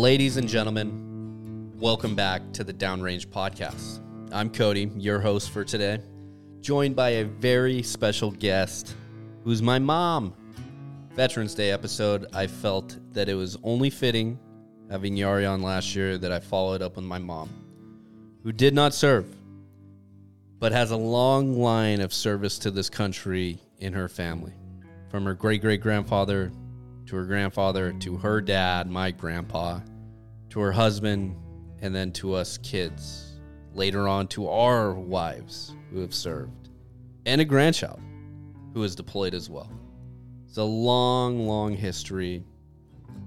Ladies and gentlemen, welcome back to the Downrange Podcast. I'm Cody, your host for today, joined by a very special guest who's my mom. Veterans Day episode, I felt that it was only fitting having Yari on last year that I followed up with my mom, who did not serve, but has a long line of service to this country in her family. From her great great grandfather to her grandfather to her dad, my grandpa, to her husband, and then to us kids. Later on to our wives who have served, and a grandchild who is deployed as well. It's a long, long history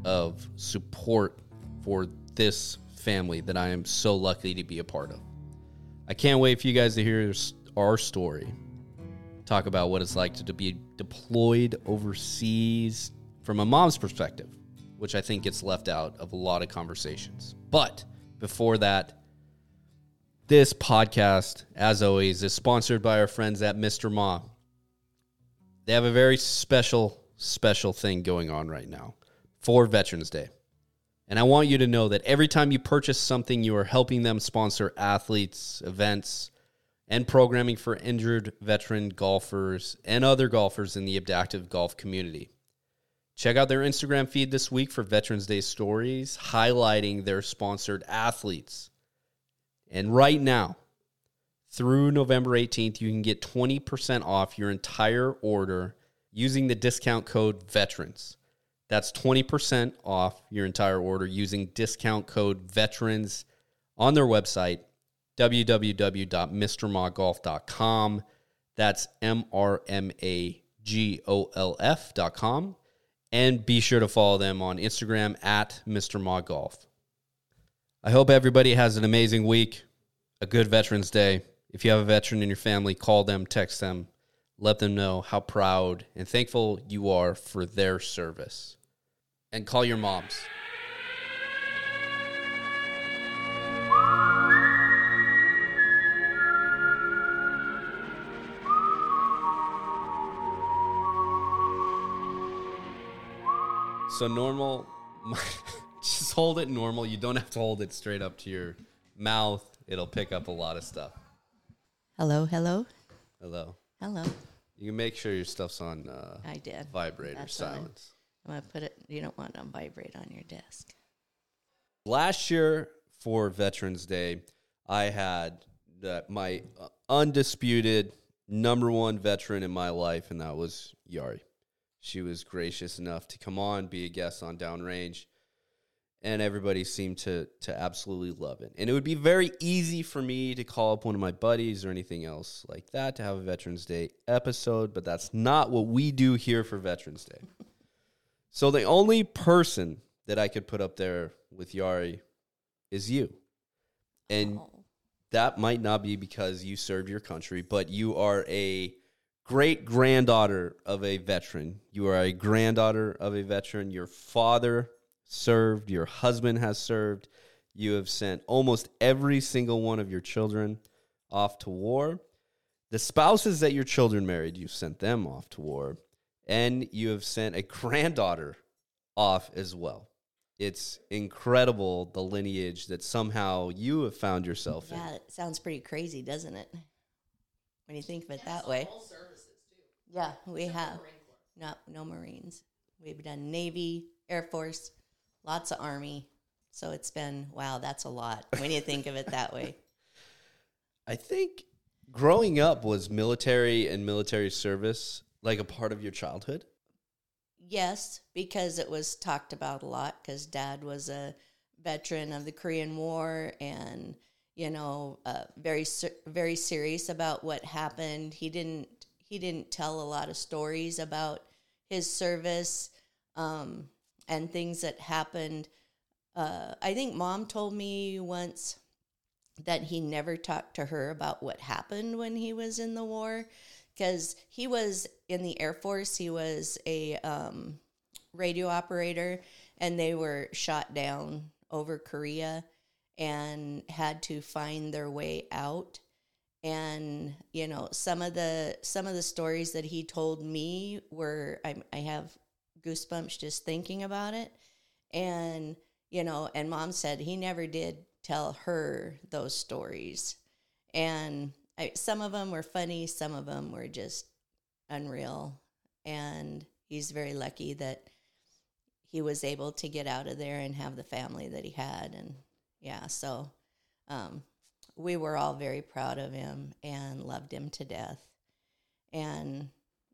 of support for this family that I am so lucky to be a part of. I can't wait for you guys to hear our story. Talk about what it's like to be deployed overseas from a mom's perspective, which I think gets left out of a lot of conversations. But before that, this podcast, as always, is sponsored by our friends at Mr. Ma. They have a very special, special thing going on right now for Veterans Day. And I want you to know that every time you purchase something, you are helping them sponsor athletes, events, and programming for injured veteran golfers and other golfers in the adaptive golf community. Check out their Instagram feed this week for Veterans Day stories highlighting their sponsored athletes. And right now, through November 18th, you can get 20% off your entire order using the discount code VETERANS. That's 20% off your entire order using discount code VETERANS on their website, www.mrmagolf.com. That's M R M A G O L F.com. And be sure to follow them on Instagram at Mr. Ma Golf. I hope everybody has an amazing week, a good Veterans Day. If you have a veteran in your family, call them, text them, let them know how proud and thankful you are for their service. And call your moms. So normal, just hold it normal. You don't have to hold it straight up to your mouth. It'll pick up a lot of stuff. Hello, hello, Hello. hello. You can make sure your stuff's on uh, I did. vibrate or That's silence. I'm gonna put it. You don't want it on vibrate on your desk. Last year for Veterans Day, I had my uh, undisputed number one veteran in my life, and that was Yari. She was gracious enough to come on, be a guest on Downrange, and everybody seemed to to absolutely love it. And it would be very easy for me to call up one of my buddies or anything else like that to have a Veterans Day episode, but that's not what we do here for Veterans Day. so the only person that I could put up there with Yari is you. And Oh. that might not be because you served your country, but you are a great granddaughter of a veteran. You are a granddaughter of a veteran. Your father served, your husband has served. You have sent almost every single one of your children off to war. The spouses that your children married, you've sent them off to war. And you have sent a granddaughter off as well. It's incredible the lineage that somehow you have found yourself in. Yeah, it sounds pretty crazy, doesn't it? When you think of it that way. Yeah, we have. No, no Marines. We've done Navy, Air Force, lots of Army. So it's been wow, that's a lot when you think of it that way. I think growing up was military and military service like a part of your childhood. Yes, because it was talked about a lot because dad was a veteran of the Korean War and you know uh, very ser- very serious about what happened. He didn't he didn't tell a lot of stories about his service um, and things that happened. Uh, I think mom told me once that he never talked to her about what happened when he was in the war because he was in the Air Force. He was a um, radio operator, and they were shot down over Korea and had to find their way out. And you know, some of the some of the stories that he told me were I, I have goosebumps just thinking about it. And you know, and mom said he never did tell her those stories. And I, some of them were funny, some of them were just unreal. And he's very lucky that he was able to get out of there and have the family that he had. And yeah, so um, we were all very proud of him and loved him to death. And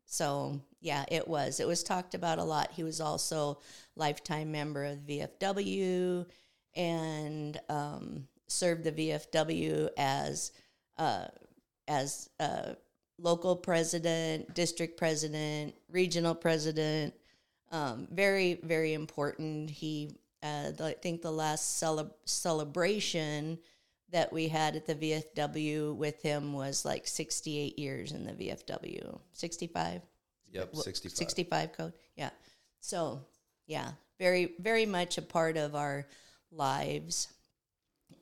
so, yeah, it was. It was talked about a lot. He was also lifetime member of VFW and um, served the VFW as uh, as a local president, district president, regional president. Um, very, very important. He, uh, the, I think, the last cele- celebration that we had at the VFW with him was like 68 years in the VFW. 65? Yep, 65. 65 code. Yeah. So, yeah, very, very much a part of our lives.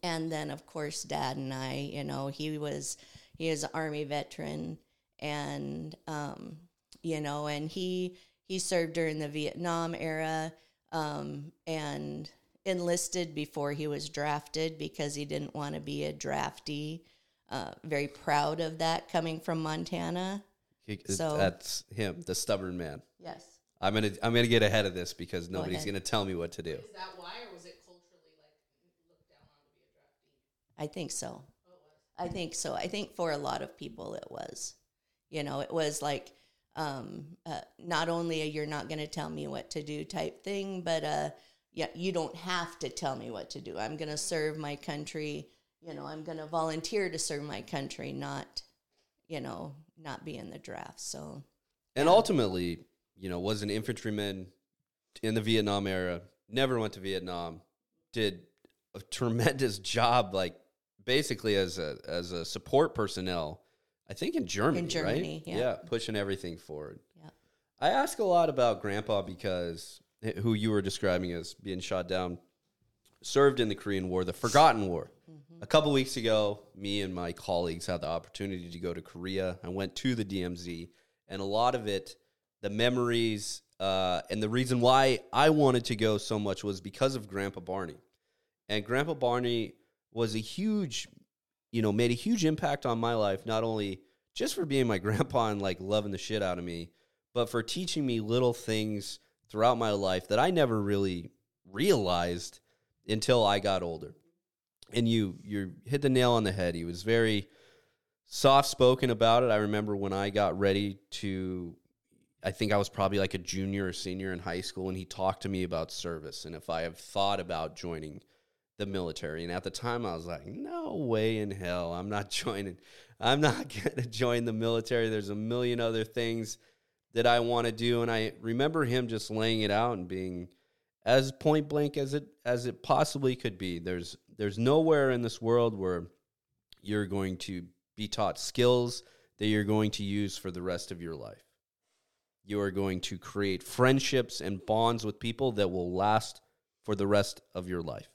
And then, of course, dad and I, you know, he was, he is an Army veteran and, um, you know, and he, he served during the Vietnam era um, and enlisted before he was drafted because he didn't want to be a draftee. Uh, very proud of that coming from Montana. He- So- that's him, the stubborn man. Yes. I'm gonna I'm gonna get ahead of this because nobody's ahead. gonna tell me what to do. Is that why, or was it culturally like looked down on to be a draftee? I think so. I think so. I think for a lot of people it was. You know, it was like um, uh, not only a you're not going to tell me what to do type thing, but uh, yeah, you don't have to tell me what to do. I'm going to serve my country. You know, I'm going to volunteer to serve my country, not, you know, not be in the draft. So, And ultimately, you know, was an infantryman in the Vietnam era, never went to Vietnam, did a tremendous job, like basically as a as a support personnel. I think in Germany, in Germany, right? yeah. pushing everything forward. yeah. I ask a lot about Grandpa because who you were describing as being shot down served in the Korean War, the Forgotten War. A couple weeks ago, me and my colleagues had the opportunity to go to Korea. I went to the DMZ, and a lot of it, the memories, uh, and the reason why I wanted to go so much was because of Grandpa Barney. And Grandpa Barney was a huge, you know, made a huge impact on my life, not only just for being my grandpa and like loving the shit out of me, but for teaching me little things throughout my life that I never really realized until I got older. And you you hit the nail on the head. He was very soft spoken about it. I remember when I got ready to I think I was probably like a junior or senior in high school and he talked to me about service and if I have thought about joining the military. And at the time I was like, no way in hell. I'm not joining. I'm not going to join the military. There's a million other things that I want to do and I remember him just laying it out and being as point blank as it as it possibly could be. There's there's nowhere in this world where you're going to be taught skills that you're going to use for the rest of your life. You are going to create friendships and bonds with people that will last for the rest of your life.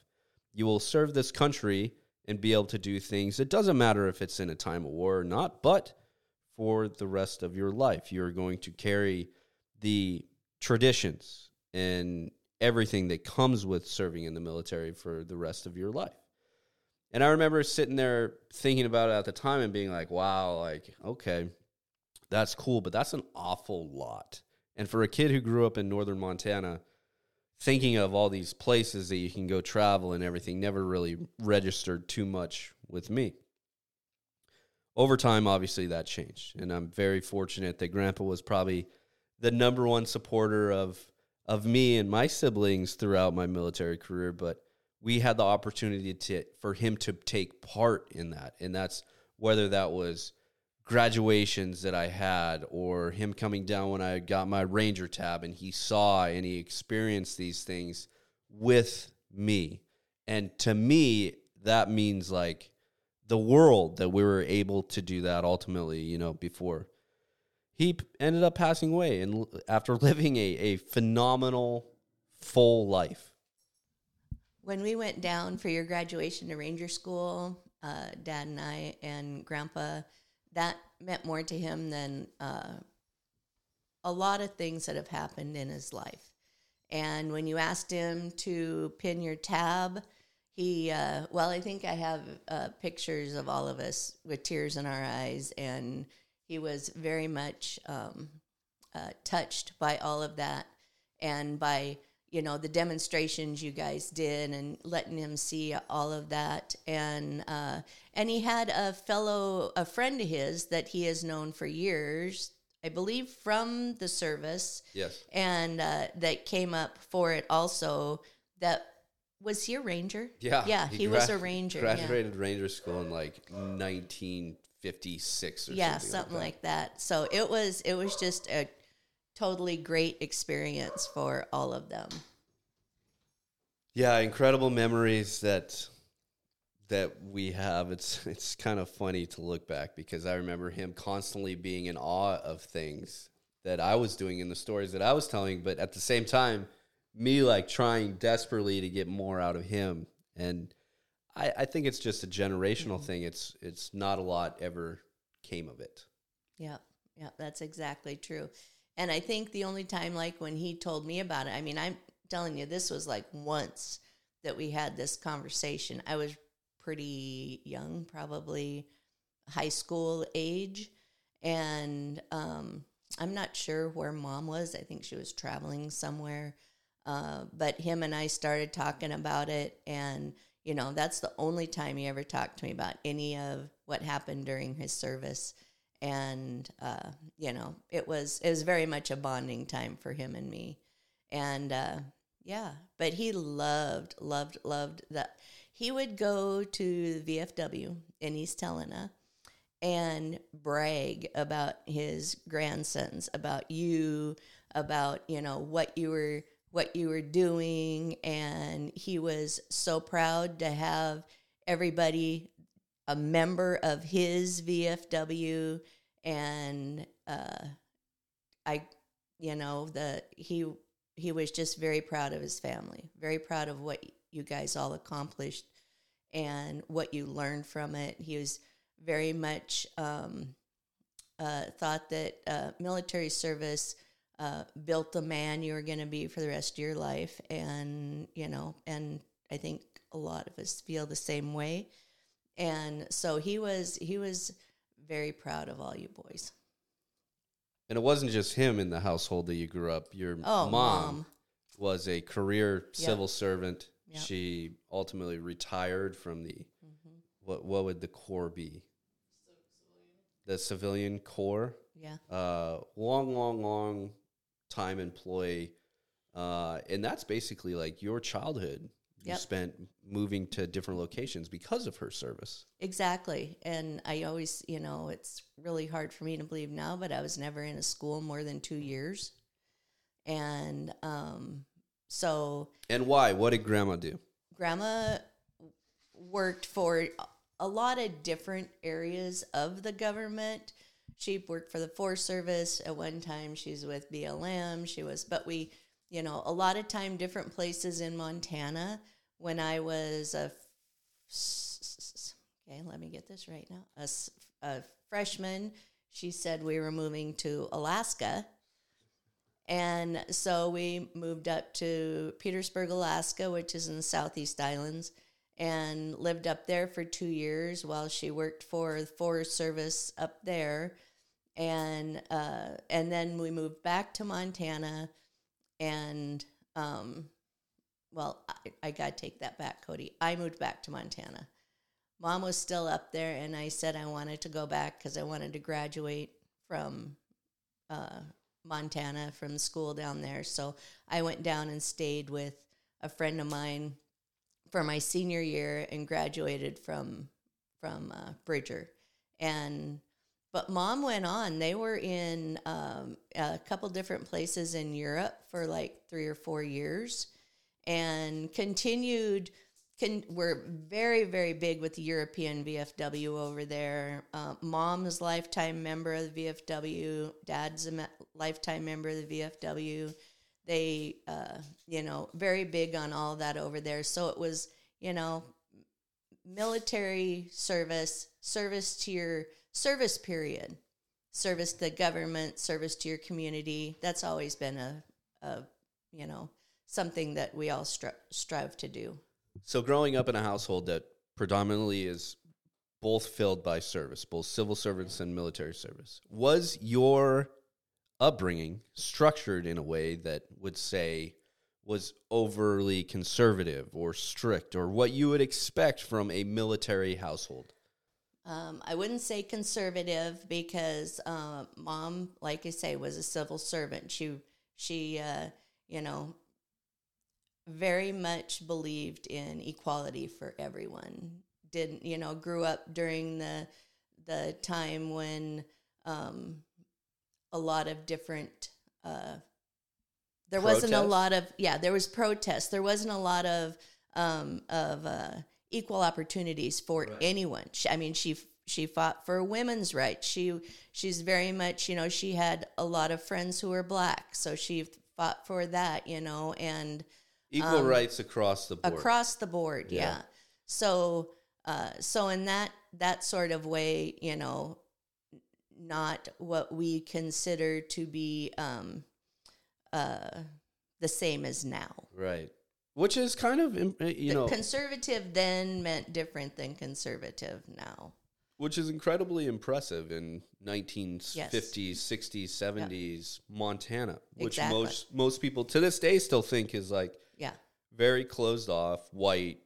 You will serve this country and be able to do things. It doesn't matter if it's in a time of war or not, but for the rest of your life, you're going to carry the traditions and everything that comes with serving in the military for the rest of your life. And I remember sitting there thinking about it at the time and being like, wow, like, okay, that's cool, but that's an awful lot. And for a kid who grew up in northern Montana, thinking of all these places that you can go travel and everything never really registered too much with me. Over time, obviously, that changed. And I'm very fortunate that Grandpa was probably the number one supporter of of me and my siblings throughout my military career, but we had the opportunity to for him to take part in that. And that's whether that was graduations that I had or him coming down when I got my ranger tab and he saw and he experienced these things with me. And to me that means like the world that we were able to do that ultimately, you know, before he ended up passing away and after living a, a phenomenal full life. When we went down for your graduation to Ranger School, uh, Dad and I and Grandpa, that meant more to him than uh, a lot of things that have happened in his life. And when you asked him to pin your tab, he, uh, well, I think I have uh, pictures of all of us with tears in our eyes. And he was very much um, uh, touched by all of that and by, you know, the demonstrations you guys did and letting him see all of that. And, uh, and he had a fellow, a friend of his that he has known for years, I believe from the service Yes. and uh, that came up for it also. That was he a ranger? Yeah. yeah, he, was a gra- ranger. yeah. Graduated ranger school in like 1956 or yeah, something, something like like that. So it was it was just a totally great experience for all of them. Yeah, incredible memories that that we have. It's it's kind of funny to look back because I remember him constantly being in awe of things that I was doing in the stories that I was telling, but at the same time, me like trying desperately to get more out of him. And I, I think it's just a generational thing. It's it's not a lot ever came of it. Yeah, yeah, that's exactly true. And I think the only time, like when he told me about it, I mean, I'm telling you, this was like once that we had this conversation. I was pretty young, probably high school age. And um, I'm not sure where mom was. I think she was traveling somewhere. Uh, but him and I started talking about it. And, you know, that's the only time he ever talked to me about any of what happened during his service and uh, you know it was it was very much a bonding time for him and me and uh, yeah but he loved loved loved that he would go to vfw in east helena and brag about his grandsons about you about you know what you were what you were doing and he was so proud to have everybody a member of his VFW, and uh, I, you know, the he he was just very proud of his family, very proud of what you guys all accomplished and what you learned from it. He was very much um, uh, thought that uh, military service uh, built the man you were going to be for the rest of your life, and you know, and I think a lot of us feel the same way and so he was he was very proud of all you boys And it wasn't just him in the household that you grew up. Your Oh, mom, Mom. was a career Yep. civil servant. Yep. She ultimately retired from the what what would the corps be? The civilian corps. yeah Uh, long, long, long time employee. Uh, and that's basically like your childhood. You Yep. spent moving to different locations because of her service. exactly and i always you know it's really hard for me to believe now but i was never in a school more than two years and um so And why? What did grandma do? grandma worked for a lot of different areas of the government. She worked for the Forest Service at one time. She's with BLM. She was, but we, you know, a lot of time different places in Montana. When I was a, okay, let me get this right now. a freshman, she said we were moving to Alaska. And so we moved up to Petersburg, Alaska, which is in the Southeast Islands, and lived up there for two years while she worked for the Forest Service up there. And uh, and then we moved back to Montana, and um, well, I, I got to take that back, Cody. I moved back to Montana. Mom was still up there, and I said I wanted to go back because I wanted to graduate from uh, Montana from school down there. So I went down and stayed with a friend of mine for my senior year and graduated from from uh, Bridger. And but mom went on. They were in um, a couple different places in Europe for like three or four years, and continued. Can, we're very very big with the European VFW over there. Uh, mom's lifetime member of the VFW. Dad's a me- lifetime member of the VFW. They, uh, you know, very big on all that over there. So it was, you know, military service, service to your service period, service to the government, service to your community. That's always been a, a you know, something that we all stri- strive to do. So, growing up in a household that predominantly is both filled by service, both civil servants and military service, was your upbringing structured in a way that would say was overly conservative or strict or what you would expect from a military household? Um, I wouldn't say conservative because uh, mom, like I say, was a civil servant. She she uh, you know very much believed in equality for everyone. Didn't you know? Grew up during the the time when um, a lot of different. Uh, there wasn't a lot of yeah. There was protests. There wasn't a lot of um, of uh, equal opportunities for anyone. She, I mean, she she fought for women's rights. She she's very much you know she had a lot of friends who were black, so she fought for that. You know, and Equal Um, rights across the board. across the board Yeah. yeah, so uh so in that that sort of way you know not what we consider to be um uh the same as now right. Which is kind of, uh, you The know, conservative then meant different than conservative now which is incredibly impressive in 1950s, 60s, 70s Montana, which Exactly. most most people to this day still think is like yeah very closed off, white.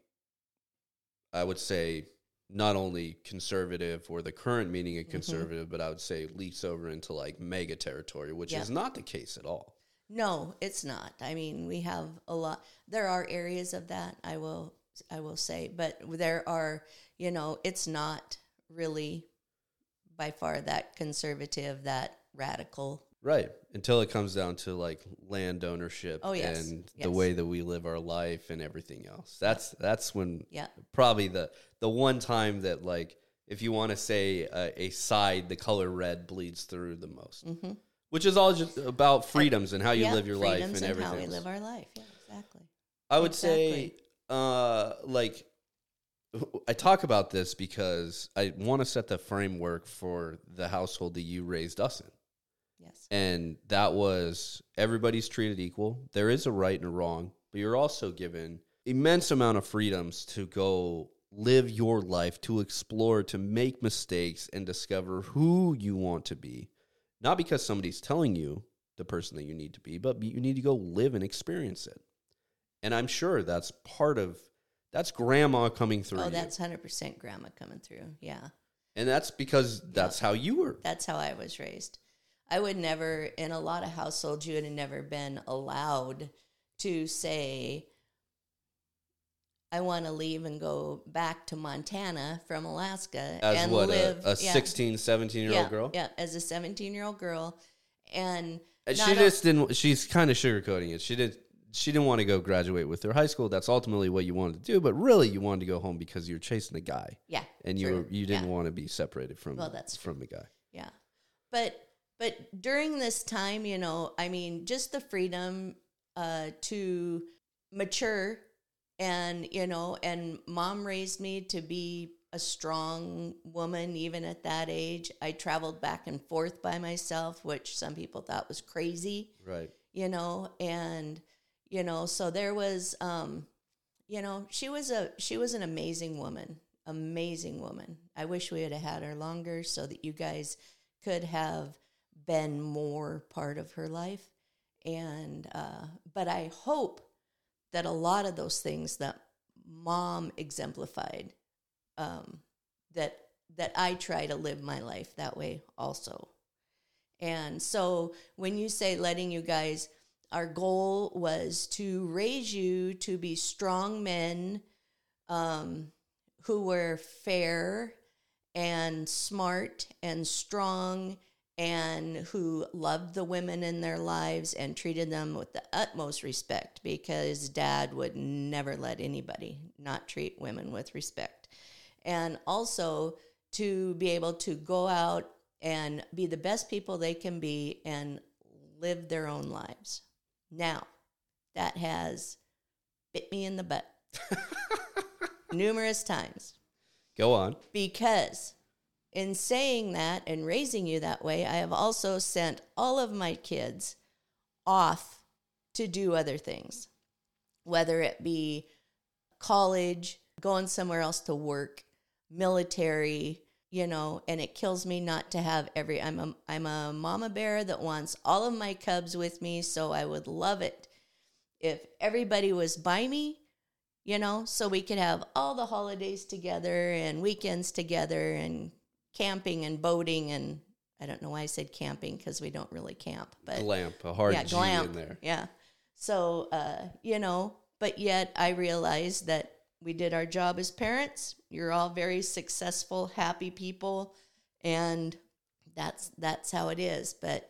I would say not only conservative or the current meaning Mm-hmm. of conservative, but I would say leaks over into like MAGA territory, which Yeah. is not the case at all. No, it's not. I mean, we have a lot. There are areas of that. I will. I will say, but there are. You know, it's not really by far that conservative, that radical. Right. Until it comes down to like land ownership Oh, yes. and the way that we live our life and everything else. That's that's when Yeah. probably the the one time that like if you want to say a, a side the color red bleeds through the most. hmm Which is all just about freedoms and how you yeah, live your life and and everything. how we else. live our life. Yeah, exactly. I would say uh like I talk about this because I want to set the framework for the household that you raised us in. Yes. and that was everybody's treated equal. There is a right and a wrong, but you're also given immense amount of freedoms to go live your life, to explore, to make mistakes and discover who you want to be. Not because somebody's telling you the person that you need to be, but you need to go live and experience it. And I'm sure that's part of that's grandma coming through. Oh, that's hundred percent grandma coming through. Yeah. and that's because that's how you were. That's how I was raised. I would never, in a lot of households, you would have never been allowed to say, I want to leave and go back to Montana from Alaska As and what live a, a yeah, 16, 17 year yeah, old girl? Yeah, as a 17 year old girl. And And she just didn't. She's kind of sugarcoating it. She didn't. She didn't want to go graduate with her high school. That's ultimately what you wanted to do. But really, you wanted to go home because you were chasing a guy, yeah, and you true, were, you didn't yeah. want to be separated from Well, that's from the guy. Yeah. But but during this time, you know, I mean, just the freedom uh to mature and, you know, and mom raised me to be a strong woman even at that age. I traveled back and forth by myself, which some people thought was crazy Right. you know and you know so there was um you know she was a she was an amazing woman amazing woman i wish we had had her longer so that you guys could have been more part of her life. And uh but i hope that a lot of those things that mom exemplified um that that i try to live my life that way also. And so when you say letting you guys, our goal was to raise you to be strong men um, who were fair and smart and strong and who loved the women in their lives and treated them with the utmost respect because dad would never let anybody not treat women with respect. And also to be able to go out and be the best people they can be and live their own lives. Now, that has bit me in the butt numerous times Go on. because in saying that and raising you that way, I have also sent all of my kids off to do other things. whether it be college, going somewhere else to work, military, you know, and it kills me not to have every I'm a I'm a mama bear that wants all of my cubs with me, so I would love it if everybody was by me, you know, so we could have all the holidays together and weekends together and camping and boating and I don't know why I said camping because we don't really camp, but Glamp, a hard yeah, G glamp. in there. Yeah. So, uh, you know, but yet I realized that we did our job as parents. You're all very successful, happy people, and that's that's how it is. But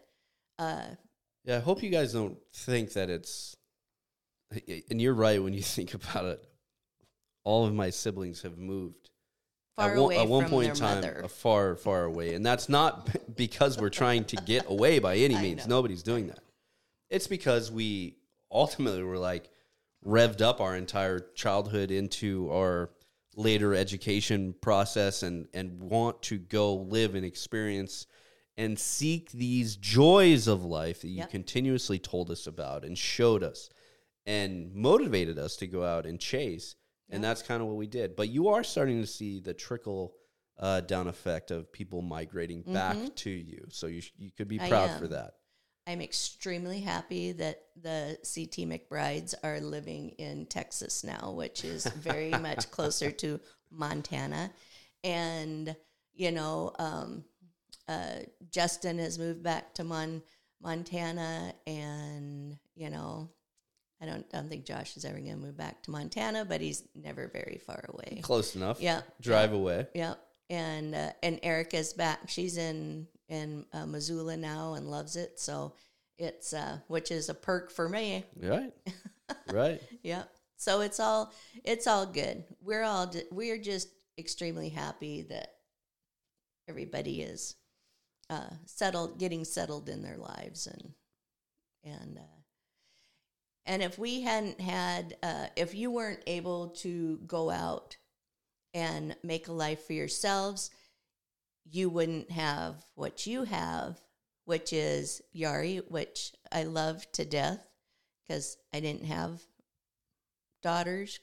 uh, Yeah, I hope you guys don't think that it's. And you're right when you think about it. All of my siblings have moved far at one, away at one point in time, mother. far, far away, and that's not because we're trying to get away by any means. Nobody's doing that. It's because we ultimately were like revved up our entire childhood into our later education process and and want to go live and experience and seek these joys of life that you Yep. continuously told us about and showed us and motivated us to go out and chase. And that's kind of what we did. But you are starting to see the trickle uh, down effect of people migrating back to you. So you, sh- you could be Mm-hmm. Proud for that. I'm extremely happy that the CT McBrides are living in Texas now, which is very much closer to Montana. And, you know, um, uh, Justin has moved back to Mon- Montana, and, you know, I don't, don't think Josh is ever going to move back to Montana, but he's never very far away. Close enough. Yeah. Drive away. Yeah, and uh, and Erica's back. She's in in uh, Missoula now and loves it. So it's uh, which is a perk for me. Right. right. Yeah. So it's all it's all good. We're all we're just extremely happy that everybody is uh, settled, getting settled in their lives, and and uh, and if we hadn't had, uh, if you weren't able to go out and make a life for yourselves, you wouldn't have what you have, which is Yari, which I love to death because I didn't have daughters.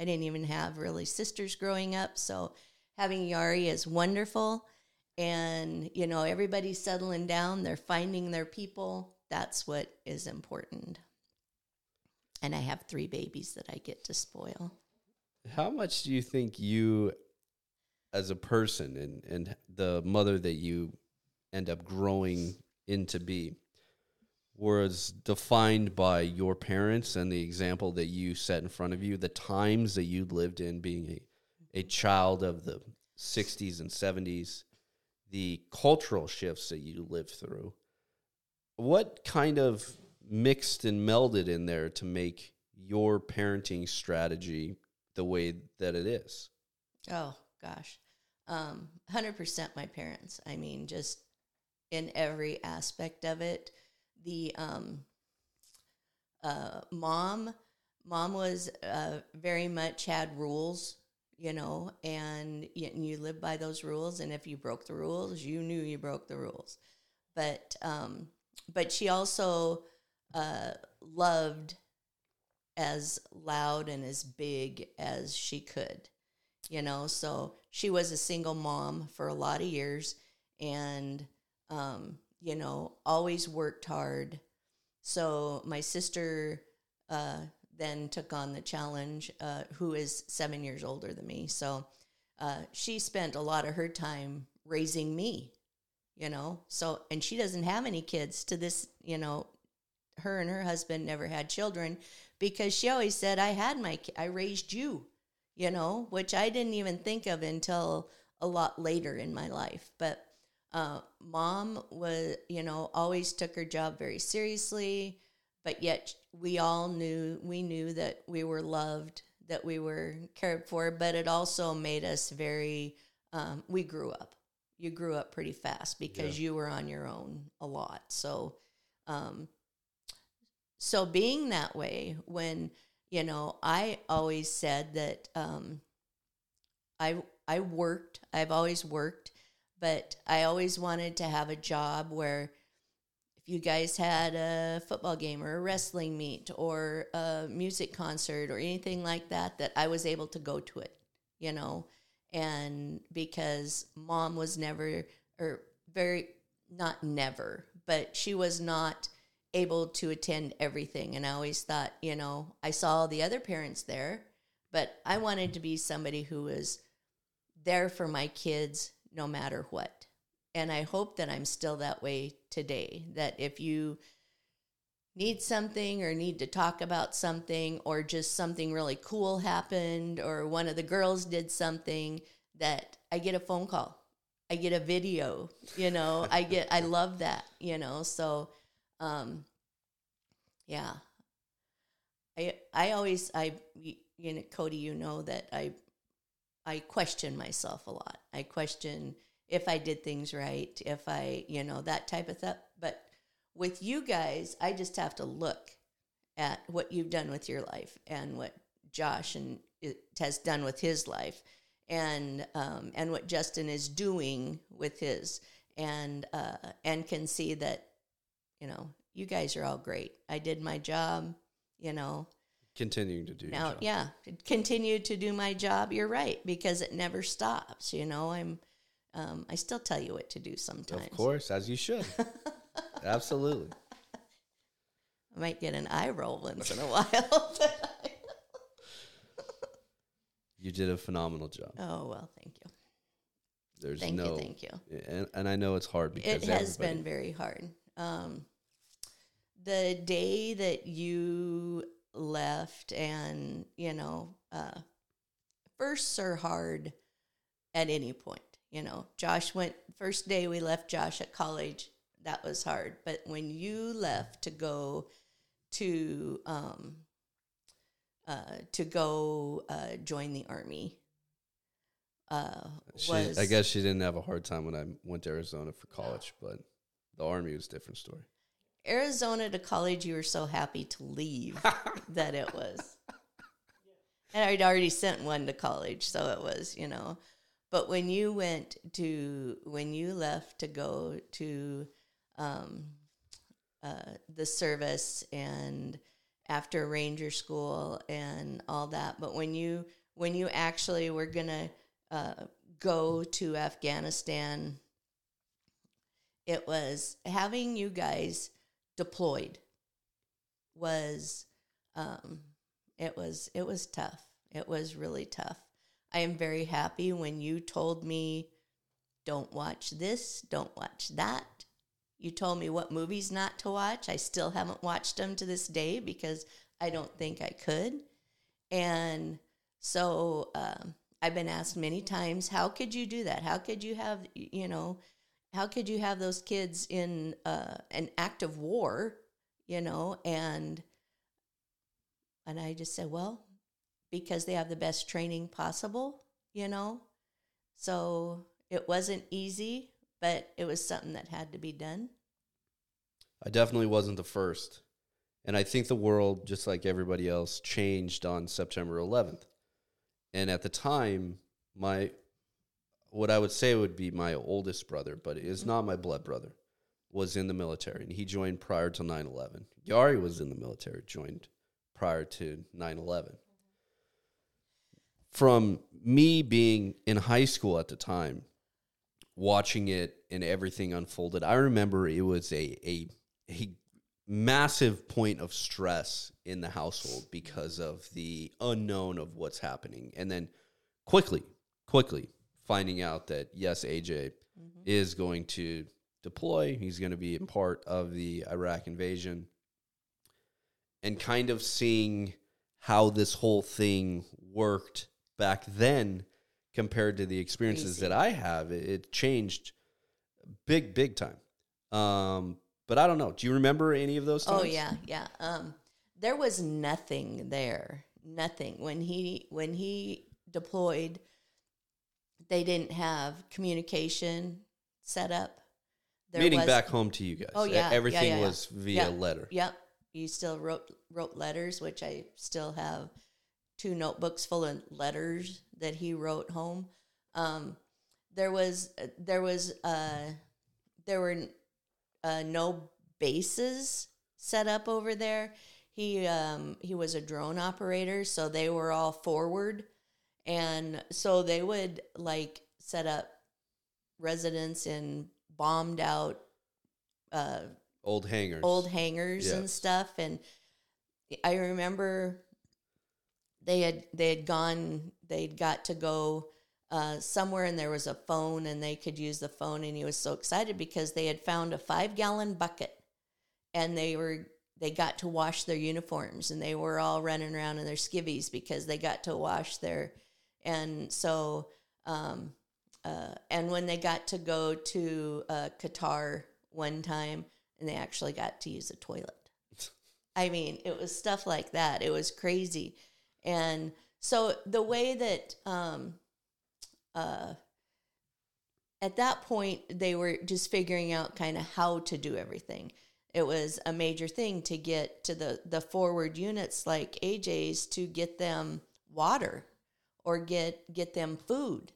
I didn't even have really sisters growing up. So having Yari is wonderful. And, you know, everybody's settling down, they're finding their people. That's what is important. And I have three babies that I get to spoil. How much do you think you, as a person and, and the mother that you end up growing into be, was defined by your parents and the example that you set in front of you, the times that you lived in being a, a child of the 60s and 70s, the cultural shifts that you lived through? What kind of mixed and melded in there to make your parenting strategy the way that it is? Oh gosh, um, hundred percent my parents. I mean, just in every aspect of it. The um, uh, mom, mom was uh, very much had rules, you know, and you, you lived by those rules. And if you broke the rules, you knew you broke the rules. But um, but she also uh, loved as loud and as big as she could you know? So she was a single mom for a lot of years and um, you know always worked hard. So my sister uh, then took on the challenge uh, who is seven years older than me. So uh, she spent a lot of her time raising me you know? So and she doesn't have any kids to this you know her and her husband never had children because she always said i had my i raised you you know which i didn't even think of until a lot later in my life. But uh, mom was you know always took her job very seriously but yet we all knew we knew that we were loved that we were cared for but it also made us very um, we grew up. You grew up pretty fast because you were on your own a lot. So um, so being that way when you know i always said that um, i i worked i've always worked but i always wanted to have a job where if you guys had a football game or a wrestling meet or a music concert or anything like that, that I was able to go to it, you know, and because mom was never or very not never, but she was not able to attend everything. And I always thought, you know, I saw the other parents there, but I wanted to be somebody who was there for my kids no matter what. And I hope that I'm still that way today. That if you need something or need to talk about something or just something really cool happened or one of the girls did something that I get a phone call. I get a video, you know. I get I love that, you know. So um yeah. I I always I you know Cody, you know that I I question myself a lot. I question if I did things right, if I, you know, that type of stuff. But with you guys, I just have to look at what you've done with your life and what Josh and it has done with his life, and um, and what Justin is doing with his, and uh, and can see that, you know, you guys are all great. I did my job, you know. Continuing to do your Now, job. yeah, continue to do my job. You're right because it never stops. You know, I'm. Um, I still tell you what to do sometimes. Of course, as you should. Absolutely. I might get an eye roll once in a while. You did a phenomenal job. oh well, thank you. There's Thank no you, thank you. And, and I know it's hard because It has been very hard. Um, the day that you left, and you know, uh, firsts are hard at any point. You know, Josh went first day we left Josh at college. That was hard, but when you left to go to um, uh, to go uh, join the army, uh, She, was I guess she didn't have a hard time when I went to Arizona for college, but the army was a different story. Arizona to college, you were so happy to leave that it was. And I'd already sent one to college, so it was, you know. But when you went to, when you left to go to um, uh, the service and after Ranger School and all that, but when you, when you actually were going to uh, go to Afghanistan, it was having you guys deployed was um, it was it was tough. It was really tough. I am very happy when you told me don't watch this, don't watch that. You told me what movies not to watch. I still haven't watched them to this day because I don't think I could. And so um, I've been asked many times, how could you do that? How could you have, you know, how could you have those kids in uh, an active war, you know, and and I just said, well, because they have the best training possible, you know. So it wasn't easy, but it was something that had to be done. I definitely wasn't the first. And I think the world, just like everybody else, changed on September 11th. And at the time, my what I would say would be my oldest brother, but it is mm-hmm. not my blood brother, was in the military. And he joined prior to 9 11. Yari was in the military, joined prior to 9 11. From me being in high school at the time, watching it and everything unfolded, I remember it was a, a, a massive point of stress in the household because of the unknown of what's happening. And then quickly, quickly finding out that yes, AJ is going to deploy, he's going to be a part of the Iraq invasion, and kind of seeing how this whole thing worked back then compared to the experiences that I have, it, it changed big, big time. Um, but I don't know. Do you remember any of those times? Oh yeah, yeah. Um, there was nothing there, nothing when he when he deployed. They didn't have communication set up. There Meaning was- back home to you guys. Oh yeah, everything yeah, yeah. was via Yeah, letter. Yep, you still wrote wrote letters, which I still have two notebooks full of letters that he wrote home. Um, there was there was uh, there were uh, no bases set up over there. He um, he was a drone operator, so they were all forward, and so they would like set up residence in bombed out uh, Old hangars. old hangars and stuff. And i remember they had they had gone they'd got to go uh, somewhere and there was a phone and they could use the phone. And he was so excited because they had found a five gallon bucket and they were they got to wash their uniforms and they were all running around in their skivvies because they got to wash their and so um, uh, and when they got to go to uh, Qatar one time and they actually got to use a toilet. I mean, it was stuff like that. It was crazy. And so the way that um, uh, at that point they were just figuring out kind of how to do everything. It was a major thing to get to the the forward units like AJ's to get them water or get get them food.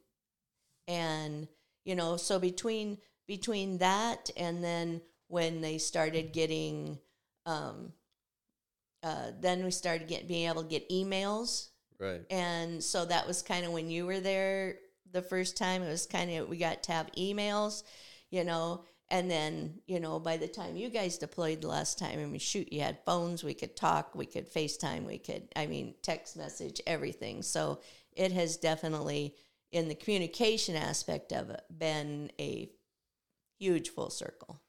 And you know so between between that and then when they started getting um uh, then we started get, being able to get emails. Right. and so that was kind of when you were there the first time it was kind of we got to have emails you know? And then you know by the time you guys deployed the last time i mean shoot you had phones we could talk we could facetime we could i mean text message everything. So it has definitely in the communication aspect of it been a huge full circle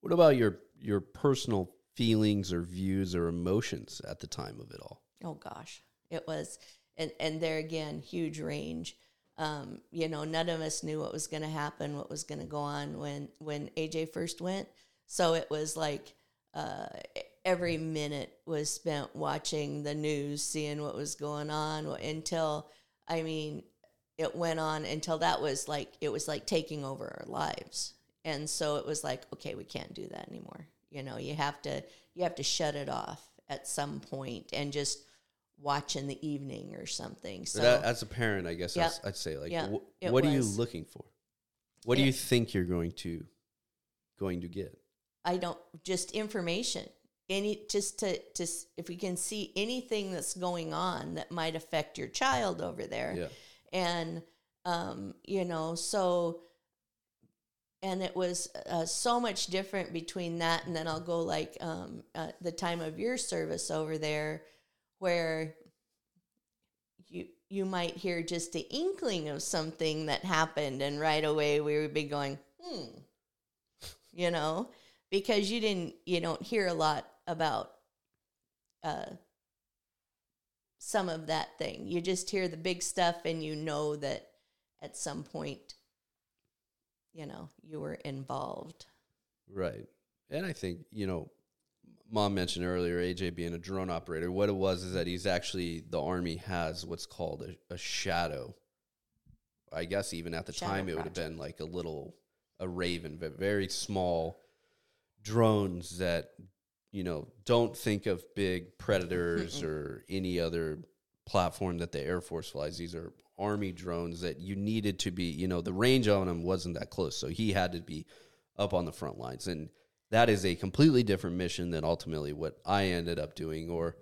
What about your your personal feelings or views or emotions at the time of it all? Oh gosh, it was, and and there again, huge range. Um, you know, none of us knew what was going to happen, what was going to go on when when AJ first went. So it was like uh, every minute was spent watching the news, seeing what was going on until I mean, it went on until that was like it was like taking over our lives, and so it was like, okay, we can't do that anymore. You know, you have to you have to shut it off at some point and just watch in the evening or something. So a- as a parent, I guess Yeah. I'd, I'd say like, Yeah, wh- it what are you looking for? What do you think you're going to going to get? I don't just information. Any just to to if we can see anything that's going on that might affect your child over there. Yeah. and um, you know so and it was uh, so much different between that and then i'll go like um, uh, the time of your service over there where you you might hear just the inkling of something that happened and right away we would be going hmm you know because you didn't you don't hear a lot about uh, some of that thing. You just hear the big stuff and you know that at some point, you know, you were involved. Right. And I think, you know, mom mentioned earlier AJ being a drone operator. What it was is that he's actually, the Army has what's called a, a shadow. I guess even at the Shadow time, it would have been like a little, a Raven, but very small drones that, you know, don't think of big predators or any other platform that the Air Force flies. These are Army drones that you needed to be, you know, the range on them wasn't that close. So he had to be up on the front lines. And that is a completely different mission than ultimately what I ended up doing. Or,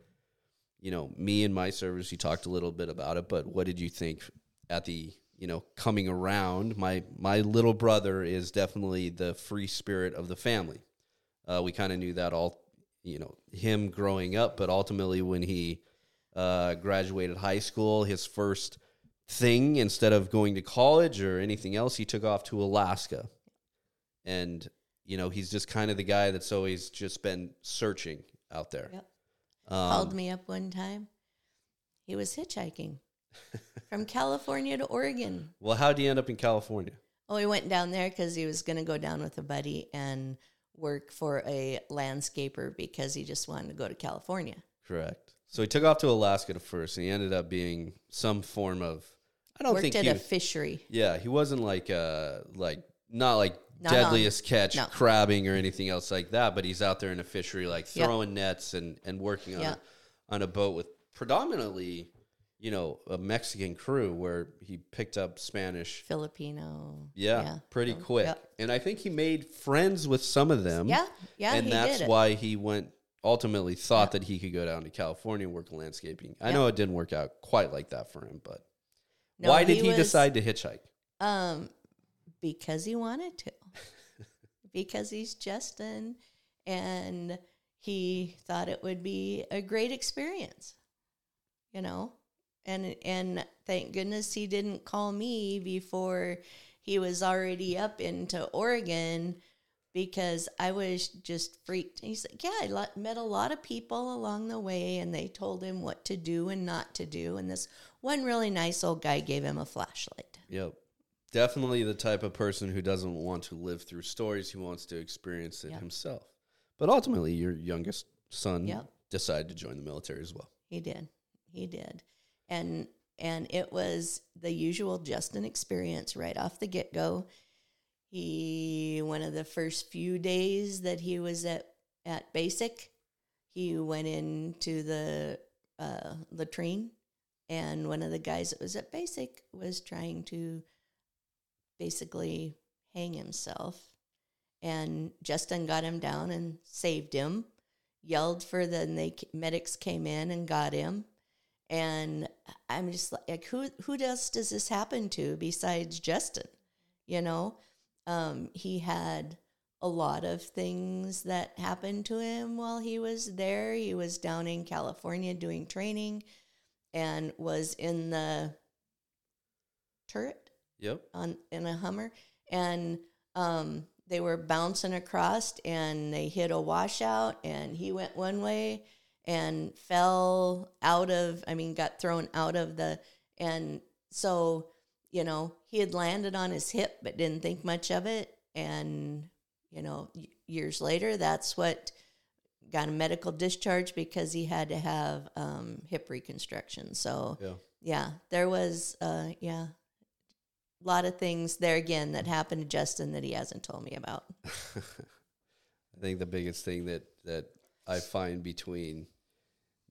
you know, me and my service, you talked a little bit about it, but what did you think at the, you know, coming around? My my little brother is definitely the free spirit of the family. Uh, we kind of knew that all, you know, him growing up, but ultimately when he uh, graduated high school, his first thing instead of going to college or anything else, he took off to Alaska. And, you know, he's just kind of the guy that's always just been searching out there. Yep. Um, Called me up one time. He was hitchhiking from California to Oregon. Well, how'd he end up in California? Oh, he went down there because he was going to go down with a buddy and work for a landscaper because he just wanted to go to California. Correct. So he took off to Alaska to first, and he ended up being some form of. I don't Worked think at he. a was- fishery. yeah, he wasn't like uh like not like Not on- deadliest catch no. crabbing or anything else like that, but he's out there in a fishery like Yep. throwing nets and and working on a, on a boat with predominantly, you know, a Mexican crew where he picked up Spanish. Filipino. Yeah, pretty So, quick. yep. And I think he made friends with some of them. Yeah, yeah, and he that's why he went ultimately thought that he could go down to California and work landscaping. I Yeah. know it didn't work out quite like that for him, but No, why did he, was- decide to hitchhike? Um, because he wanted to. because he's Justin, and he thought it would be a great experience. You know, and and thank goodness he didn't call me before he was already up into Oregon because I was just freaked. He's like, yeah, I met a lot of people along the way, and they told him what to do and not to do. And this one really nice old guy gave him a flashlight. Yep. Definitely the type of person who doesn't want to live through stories, he wants to experience it Yep. himself. But ultimately, your youngest son Yep. decided to join the military as well. He did. He did. And and it was the usual Justin experience right off the get-go. He one of the first few days that he was at at basic, he went into the uh, latrine and one of the guys that was at basic was trying to basically hang himself and Justin got him down and saved him yelled for the and they medics came in and got him and i'm just like, who who else does this happen to besides justin? You know? Um, he had a lot of things that happened to him while he was there. He was down in california doing training and was in the turret? Yep. on in a Hummer, and um, they were bouncing across, and they hit a washout, and he went one way and fell out of. I mean, got thrown out of the, and so you know he had landed on his hip, but didn't think much of it, and you know years later, that's what got a medical discharge because he had to have um, hip reconstruction. So Yeah. yeah, there was uh yeah. A lot of things there again that happened to Justin that he hasn't told me about. I think the biggest thing that that I find between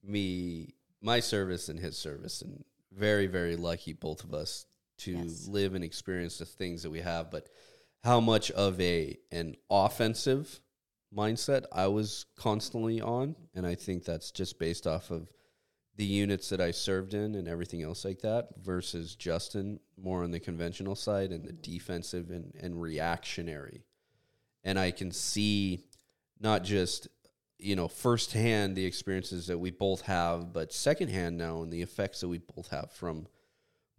me, my service, and his service, and very very lucky both of us to Yes. live and experience the things that we have, but how much of a an offensive mindset I was constantly on, and I think that's just based off of the units that I served in and everything else like that versus Justin more on the conventional side and the defensive and, and reactionary and I can see not just you know firsthand the experiences that we both have, but secondhand now and the effects that we both have from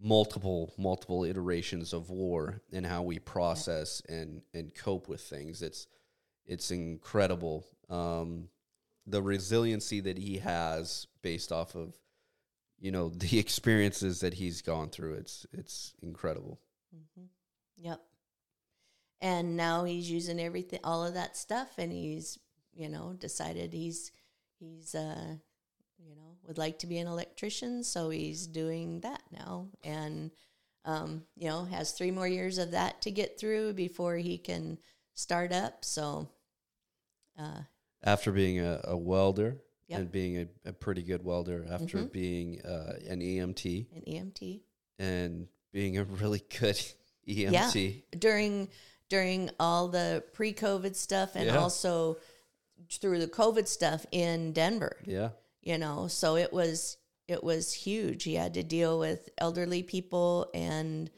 multiple multiple iterations of war and how we process and and cope with things. It's it's incredible um, the resiliency that he has based off of you know the experiences that he's gone through. It's it's incredible. hmm Yep. And now he's using everything, all of that stuff, and he's, you know, decided he's, he's, uh, you know, would like to be an electrician, so he's doing that now, and, um, you know, has three more years of that to get through before he can start up. So, uh, after being a, a welder Yep. and being a, a pretty good welder, after Mhm. being uh, an EMT an EMT. and being a really good EMT. during during all the pre-COVID stuff and Yeah. also through the COVID stuff in Denver. Yeah. You know, so it was it was huge. He had to deal with elderly people and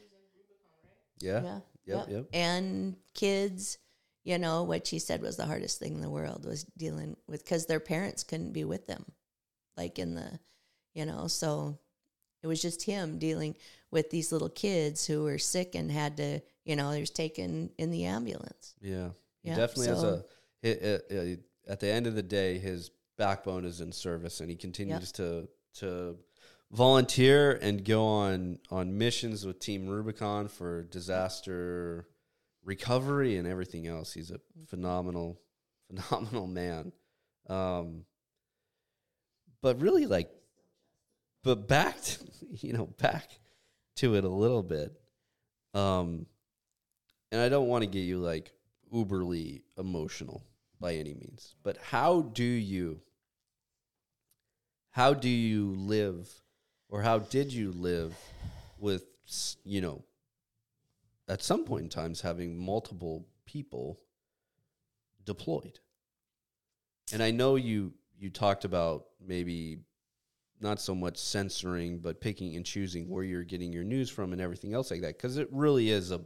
Yeah. yeah, Yep, yep. and kids. You know what she said was the hardest thing in the world was dealing with because their parents couldn't be with them, like in the, you know, so it was just him dealing with these little kids who were sick and had to, you know, they was taken in the ambulance. Yeah. Yeah, definitely so- a. hi- uh, uh, at the end of the day, his backbone is in service, and he continues to to volunteer and go on on missions with Team Rubicon for disaster recovery and everything else. He's a phenomenal, phenomenal man. Um, but really, like, but back, to, you know, back to it a little bit. Um, and I don't want to get you like uberly emotional by any means, but how do you how do you live or how did you live with you know at some point in times having multiple people deployed? And i know you you talked about maybe not so much censoring but picking and choosing where you're getting your news from and everything else like that because it really is a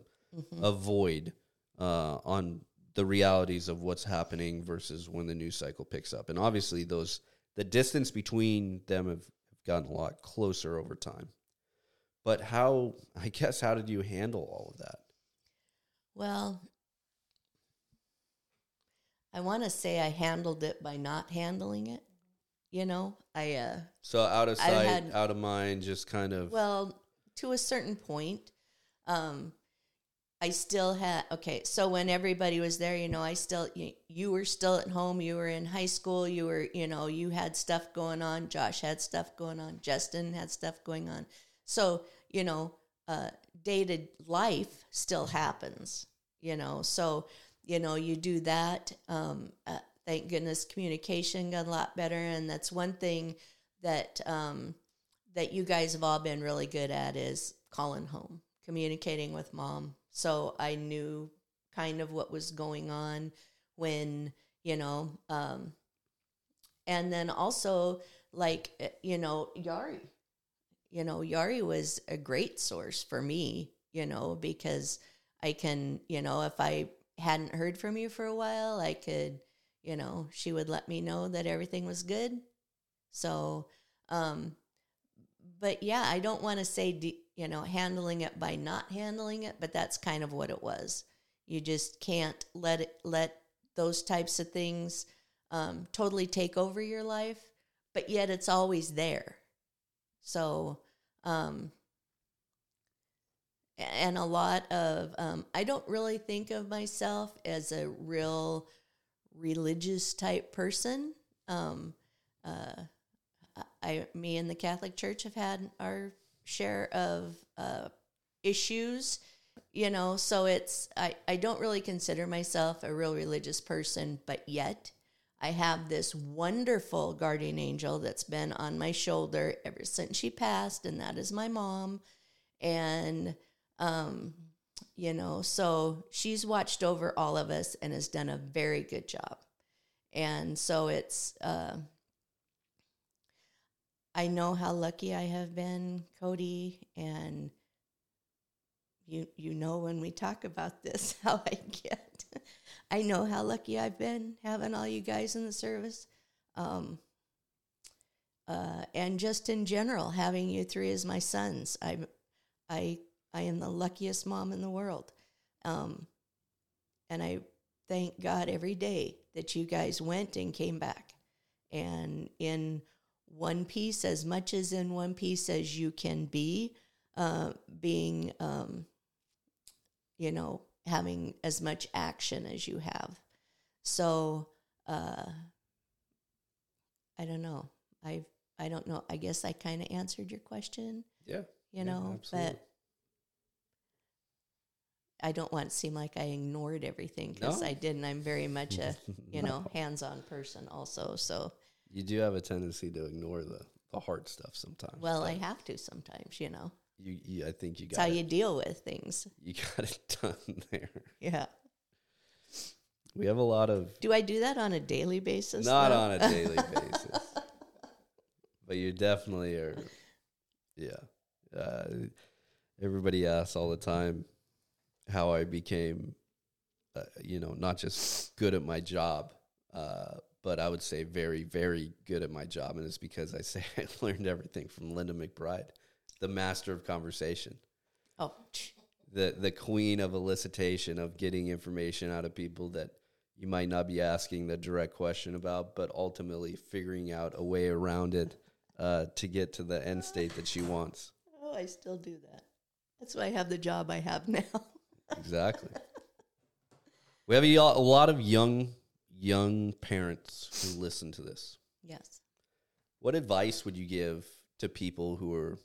a void uh, on the realities of what's happening versus when the news cycle picks up. And obviously those the distance between them have gotten a lot closer over time. But how i guess how did you handle all of that? Well, I want to say I handled it by not handling it. You know, I uh so out of sight had- out of mind just kind of well, to a certain point, um I still had okay, so when everybody was there, you know, I still you, you were still at home, you were in high school, you were, you know, you had stuff going on, Josh had stuff going on, Justin had stuff going on. So, you know, uh dated life still happens, you know. So, you know, you do that um uh, thank goodness communication got a lot better and that's one thing that um that you guys have all been really good at is calling home, communicating with mom. So I knew kind of what was going on when, you know, um, and then also like, eh, you know, Yari, you know, Yari was a great source for me, you know, because I can, you know, if I hadn't heard from you for a while, I could, you know, she would let me know that everything was good. So, um, but yeah, I don't want to say, de- you know, handling it by not handling it, but that's kind of what it was. You just can't let it, let those types of things um, totally take over your life, but yet it's always there. So, um, and a lot of, um, I don't really think of myself as a real religious type person. Um, uh, I, me and the Catholic Church have had our share of uh, issues, you know. So it's I, I don't really consider myself a real religious person, but yet I have this wonderful guardian angel that's been on my shoulder ever since she passed, and that is my mom. And um, you know, so she's watched over all of us and has done a very good job. And so it's. Uh, I know how lucky I have been, Cody, and you you know when we talk about this how I get. I know how lucky I've been having all you guys in the service, um, uh, and just in general having you three as my sons. I I I am the luckiest mom in the world, um, and I thank God every day that you guys went and came back, and in one piece as much as in one piece as you can be uh, being um, you know having as much action as you have. So uh, i don't know. I i don't know. I guess i kind of answered your question yeah. you know absolutely. but i don't want to seem like i ignored everything because No. i didn't. I'm very much a you know hands-on person also so you do have a tendency to ignore the the hard stuff sometimes well i have to sometimes you know you, you i think you got how it, you deal with things. you got it done there Yeah. we have a lot of Do I do that on a daily basis? not though? on a daily basis but you definitely are yeah uh, everybody asks all the time how i became uh, you know not just good at my job uh, but i would say very very good at my job and it's because i say i learned everything from linda mcbride the master of conversation Oh, the the queen of elicitation of getting information out of people that you might not be asking the direct question about, but ultimately figuring out a way around it uh, to get to the end state that she wants. oh, I still do that. That's why I have the job I have now. Exactly. we have a lot of young young parents who listen to this. yes. What advice would you give to people who are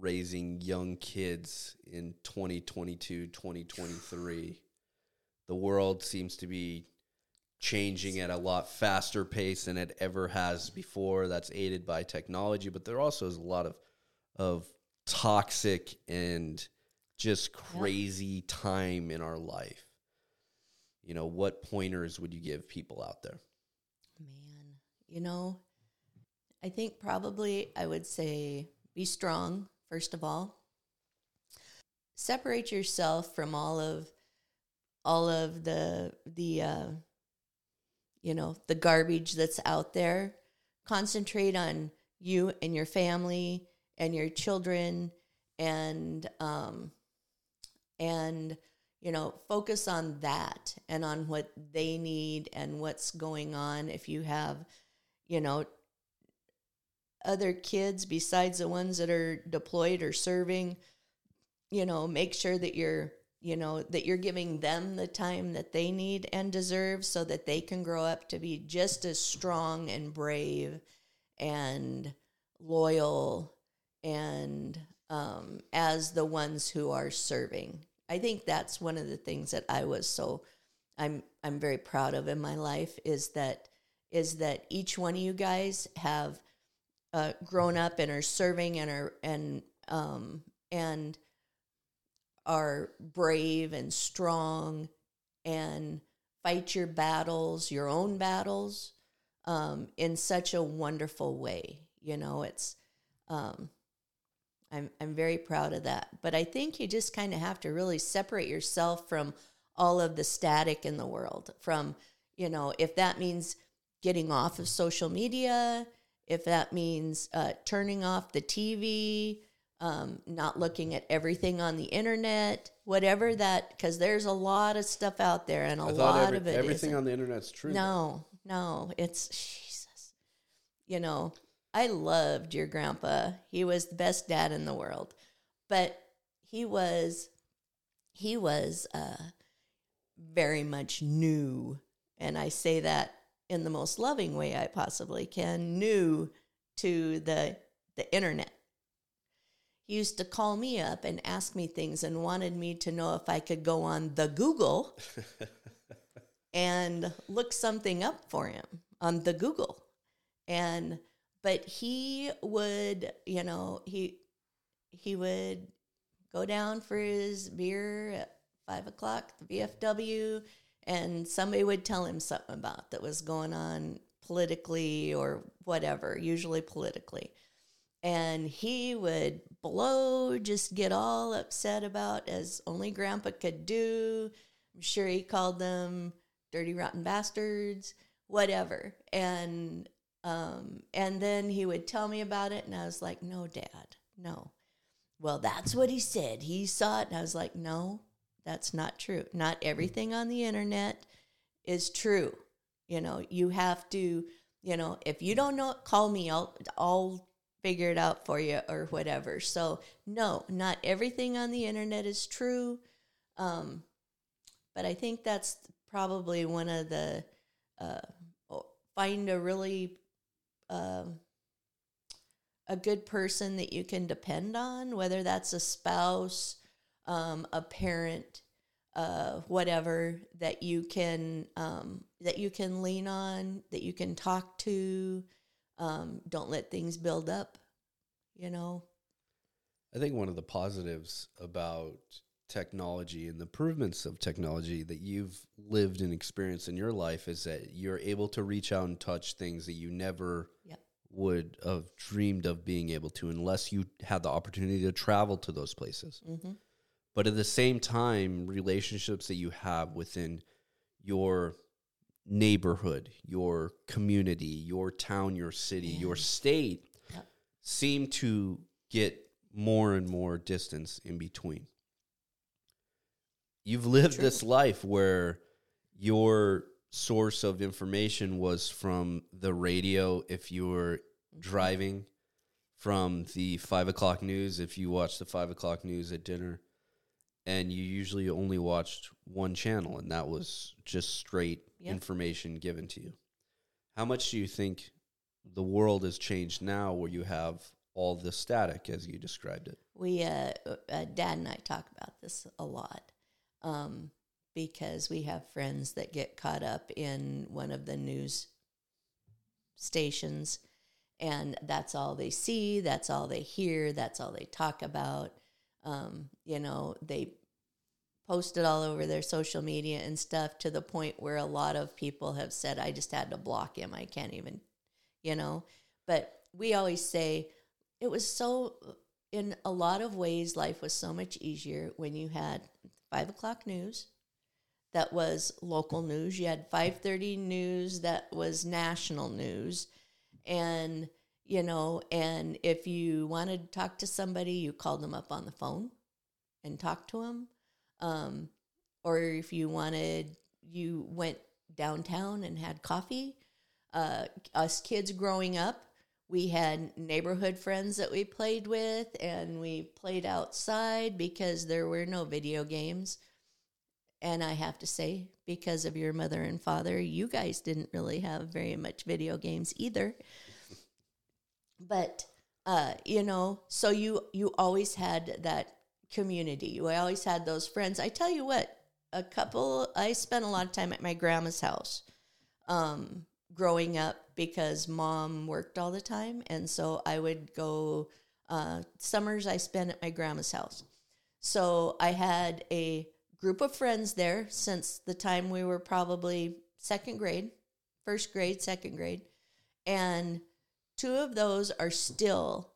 raising young kids in 2022, 2023? The world seems to be changing at a lot faster pace than it ever has before. That's aided by technology, but there also is a lot of of toxic and just crazy time in our life. You know, what pointers would you give people out there? Man, you know, I think probably I would say be strong, first of all. Separate yourself from all of all of the the uh, you know, the garbage that's out there. Concentrate on you and your family and your children and um and you know focus on that and on what they need and what's going on. If you have you know other kids besides the ones that are deployed or serving you know make sure that you're you know that you're giving them the time that they need and deserve so that they can grow up to be just as strong and brave and loyal and um, as the ones who are serving i think that's one of the things that i was so i'm i'm very proud of in my life is that is that each one of you guys have uh, grown up and are serving and are and um, and are brave and strong and fight your battles, your own battles, um, in such a wonderful way. You know, it's um, I'm I'm very proud of that. But I think you just kind of have to really separate yourself from all of the static in the world. From you know, if that means getting off of social media, if that means uh, turning off the TV, um, not looking at everything on the internet, whatever that, because there's a lot of stuff out there, and a lot every- of it everything isn't. on the internet's true. No, no, it's Jesus. You know, I loved your grandpa. He was the best dad in the world, but he was, he was uh, very much new, and I say that in the most loving way I possibly can. New to the the internet. He used to call me up and ask me things and wanted me to know if I could go on the Google and look something up for him on the Google. And but he would, you know, he he would go down for his beer at five o'clock, the VFW, and somebody would tell him something about that was going on politically or whatever, usually politically. And he would blow, just get all upset about as only grandpa could do. I'm sure he called them dirty rotten bastards, whatever. And um, and then he would tell me about it, and I was like, "No, Dad, no." Well, that's what he said. He saw it, and I was like, "No, that's not true. Not everything on the internet is true. You know, you have to, you know, if you don't know, call me. I'll I'll figure it out for you or whatever. So no, not everything on the internet is true. Um, but I think that's probably one of the uh, find a really um a good person that you can depend on, whether that's a spouse, um, a parent, uh, whatever that you can um, that you can lean on, that you can talk to. Um, don't let things build up. You know, I think one of the positives about technology and the improvements of technology that you've lived and experienced in your life is that you're able to reach out and touch things that you never Yep. would have dreamed of being able to unless you had the opportunity to travel to those places. mm-hmm. But at the same time, relationships that you have within your neighborhood, your community, your town, your city, your state Yep. seem to get more and more distance in between. You've lived True. this life where your source of information was from the radio if you were driving, from the five o'clock news if you watched the five o'clock news at dinner, and you usually only watched one channel, and that was just straight Yep. information given to you. How much do you think the world has changed now where you have all the static as you described it? we uh, uh, dad and i talk about this a lot um, because we have friends that get caught up in one of the news stations and that's all they see that's all they hear that's all they talk about. Um, you know they post it all over their social media and stuff to the point where a lot of people have said i just had to block him. I can't even you know? But we always say it was so in a lot of ways life was so much easier when you had five o'clock news. That was local news. You had 5.30 news that was national news. And you know and if you wanted to talk to somebody you called them up on the phone and talked to them um, or if you wanted you went downtown and had coffee. Uh, us kids growing up we had neighborhood friends that we played with and we played outside because there were no video games. And i have to say because of your mother and father you guys didn't really have very much video games either. But uh, you know so you you always had that community. You always had those friends. I tell you what a couple i spent a lot of time at my grandma's house. Um, growing up because mom worked all the time. And so i would go uh, summers i spent at my grandma's house. So i had a group of friends there since the time we were probably second grade first grade second grade. And two of those are still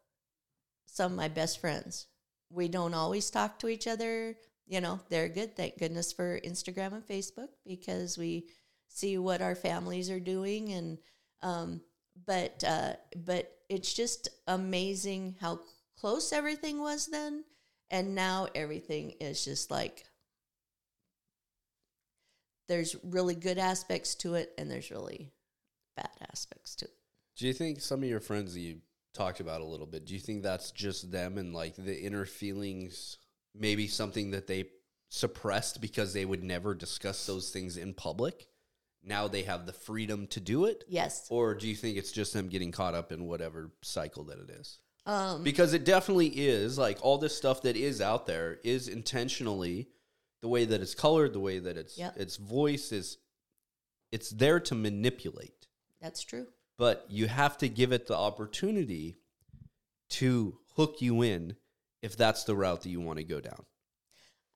some of my best friends. We don't always talk to each other. You know they're good. Thank goodness for instagram and facebook because we see what our families are doing and um, but uh, but it's just amazing how close everything was then and now everything is just like there's really good aspects to it and there's really bad aspects to it Do you think some of your friends that you talked about a little bit, do you think that's just them and like the inner feelings, maybe something that they suppressed because they would never discuss those things in public? Now they have the freedom to do it? yes Or do you think it's just them getting caught up in whatever cycle that it is? um, Because it definitely is like all this stuff that is out there is intentionally the way that it's colored, the way that it's Yep. its voice is it's there to manipulate that's true but you have to give it the opportunity to hook you in if that's the route that you want to go down.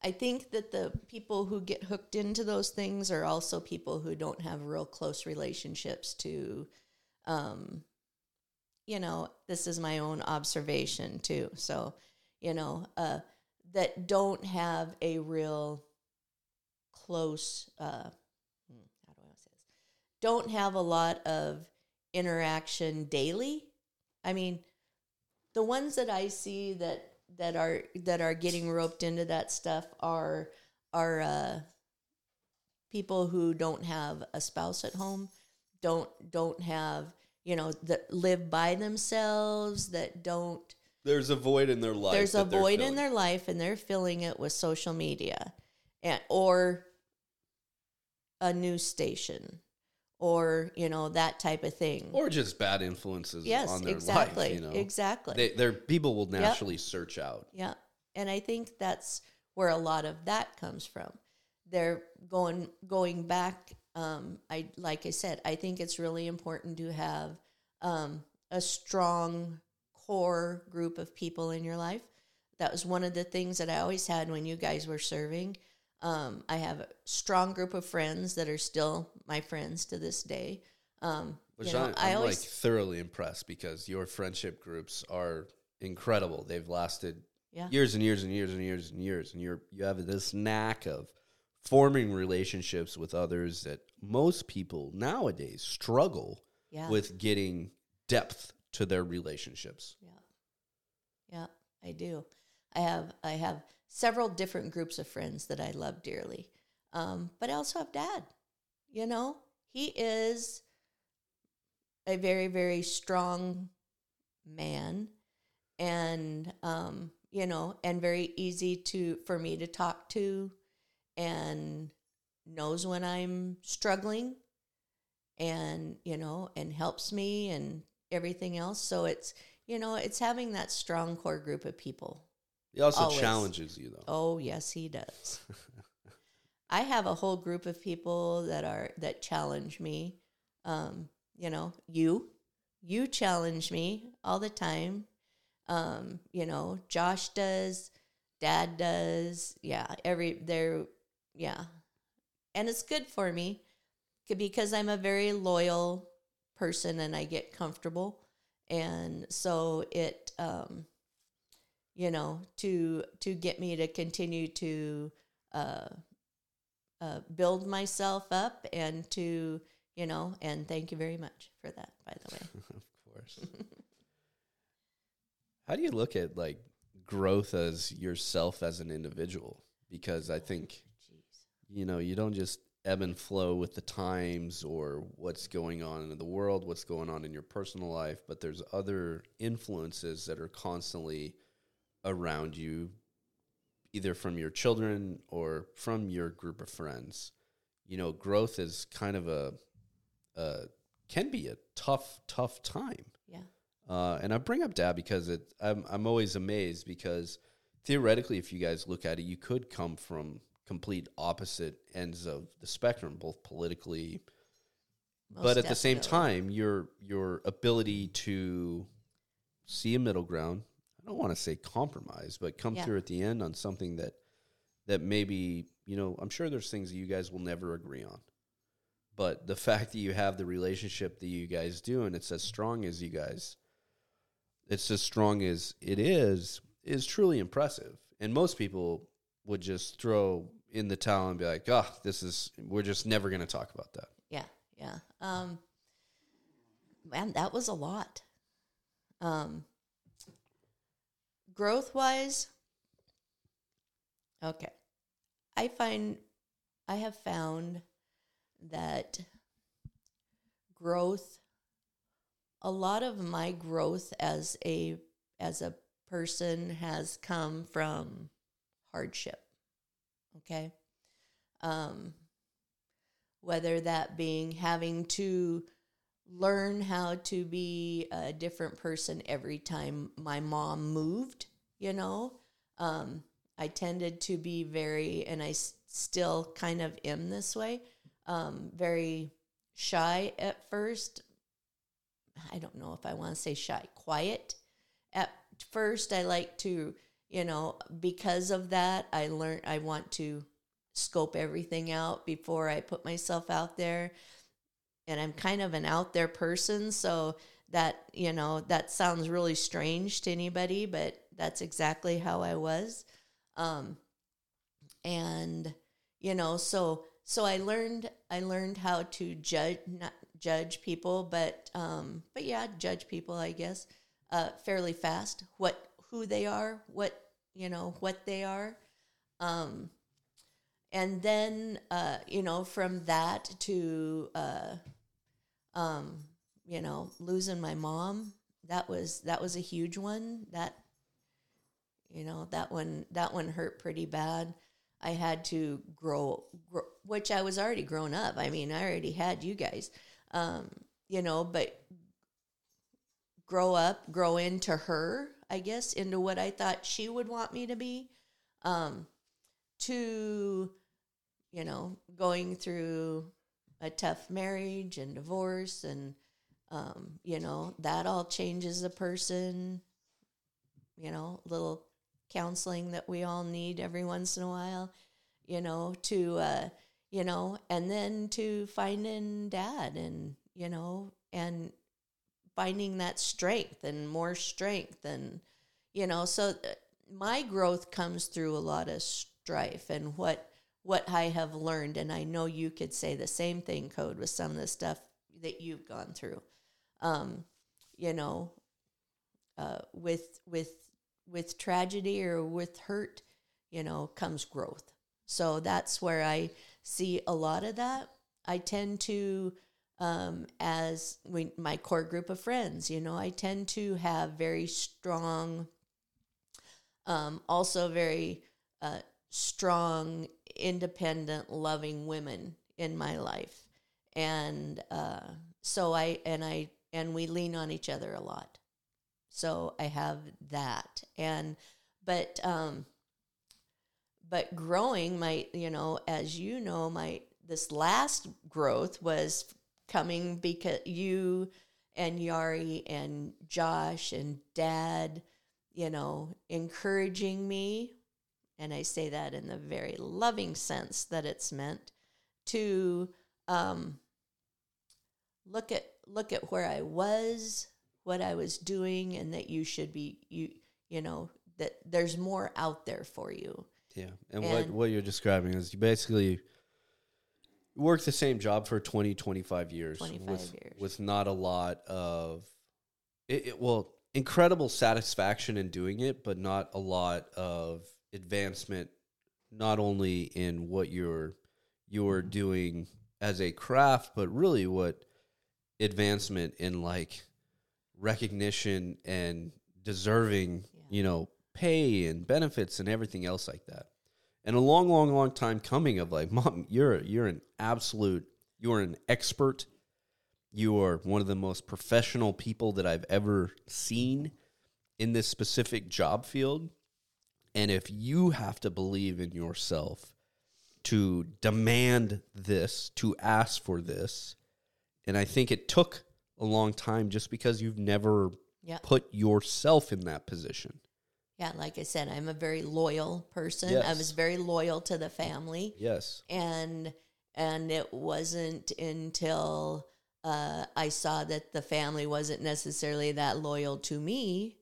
I think that the people who get hooked into those things are also people who don't have real close relationships to, um, you know, this is my own observation too. So, you know, uh, that don't have a real close, uh, hmm, how do I say this? Don't have a lot of interaction daily. I mean, the ones that I see that that are that are getting roped into that stuff are are uh, people who don't have a spouse at home, don't don't have you know that live by themselves, that don't. There's a void in their life. There's a void in their life, and they're filling it with social media, and or a news station, or you know that type of thing. or just bad influences yes, on their exactly, life. You know, exactly. they, their people will naturally search out. Yeah. And I think that's where a lot of that comes from. They're going going back um I like I said, I think it's really important to have um a strong core group of people in your life. That was one of the things that I always had when you guys were serving. Um, I have a strong group of friends that are still my friends to this day. Um, Which you know, I, always like thoroughly impressed because your friendship groups are incredible. They've lasted Yeah. years and years and years and years and years, and you're you have this knack of forming relationships with others that most people nowadays struggle yeah. with getting depth to their relationships. Yeah. Yeah, I do. I have I have several different groups of friends that I love dearly. Um, but I also have dad. You know, he is a very, very strong man and um, you know, and very easy to for me to talk to and knows when I'm struggling and you know and helps me and everything else so it's you know it's having that strong core group of people He also Always. challenges you though. oh yes he does i have a whole group of people that are that challenge me um you know you you challenge me all the time. Um, you know, Josh does, Dad does. Yeah, every they're yeah, and it's good for me because I'm a very loyal person and I get comfortable, and so it um, you know to to get me to continue to uh, uh, build myself up and to you know and thank you very much for that by the way of course. How do you look at like growth as yourself as an individual? Because I think jeez you know you don't just ebb and flow with the times or what's going on in the world, what's going on in your personal life, but there's other influences that are constantly around you, either from your children or from your group of friends. You know, growth is kind of a, uh, can be a tough, tough time. yeah Uh, and I bring up dad because it, I'm, I'm always amazed because theoretically, if you guys look at it, you could come from complete opposite ends of the spectrum, both politically, most but at the same time, your your ability to see a middle ground. I don't want to say compromise, but come Yeah. through at the end on something that that maybe you know. I'm sure there's things that you guys will never agree on, but the fact that you have the relationship that you guys do and it's as strong as you guys, it's as strong as it is, is truly impressive. And most people would just throw in the towel and be like, "Oh, this is we're just never going to talk about that." Yeah, yeah. Um, man, that was a lot. Um, growth wise, okay. I find, I have found that growth, a lot of my growth as a as a person has come from hardship. Okay. Um, whether that being having to learn how to be a different person every time my mom moved, you know. Um, I tended to be very, and I s- still kind of am this way, um, very shy at first. I don't know if I want to say shy, quiet. At first, I like to, you know, because of that, I learned I want to scope everything out before I put myself out there. And I'm kind of an out there person, so that, you know, that sounds really strange to anybody, but that's exactly how I was. Um and you know, so so I learned I learned how to judge not judge people, but um but yeah, judge people, I guess, uh fairly fast what who they are, what, you know, what they are. Um and then uh, you know from that to uh, um, you know losing my mom that was that was a huge one. That you know that one that one hurt pretty bad. I had to grow, grow which i was already grown up. I mean i already had you guys. Um, you know but grow up grow into her i guess into what i thought she would want me to be. Um, to you know going through a tough marriage and divorce and um, you know that all changes a person you know little counseling that we all need every once in a while you know to uh, you know and then to finding dad and you know and finding that strength and more strength and you know so uh, my growth comes through a lot of strife and what what I have learned and I know you could say the same thing code with some of the stuff that you've gone through. Um you know uh with with with tragedy or with hurt you know comes growth. So that's where I see a lot of that. I tend to um, as we, my core group of friends, you know, I tend to have very strong, um, also very uh, strong, independent, loving women in my life, and uh, so I and I and we lean on each other a lot. So I have that, and but um, but growing my you know as you know my this last growth was coming because you and Yari and Josh and Dad, you know, encouraging me, and I say that in the very loving sense that it's meant to um, look at look at where I was, what I was doing, and that you should be you you know that there's more out there for you. Yeah. And, what, And- what you're describing is you basically work the same job for 20, 25 years. 25 with, years. With not a lot of, it, it, well, incredible satisfaction in doing it, but not a lot of advancement, not only in what you're, you're doing as a craft, but really what advancement in like recognition and deserving, you know, pay and benefits and everything else like that. And a long, long, long time coming of like, mom, you're you're an absolute, you are an expert. You are one of the most professional people that I've ever seen in this specific job field. And if you have to believe in yourself to demand this, to ask for this, and I think it took a long time just because you've never Yeah. put yourself in that position. Yeah, like I said, I'm a very loyal person. I was very loyal to the family. Yes. and and it wasn't until uh, I saw that the family wasn't necessarily that loyal to me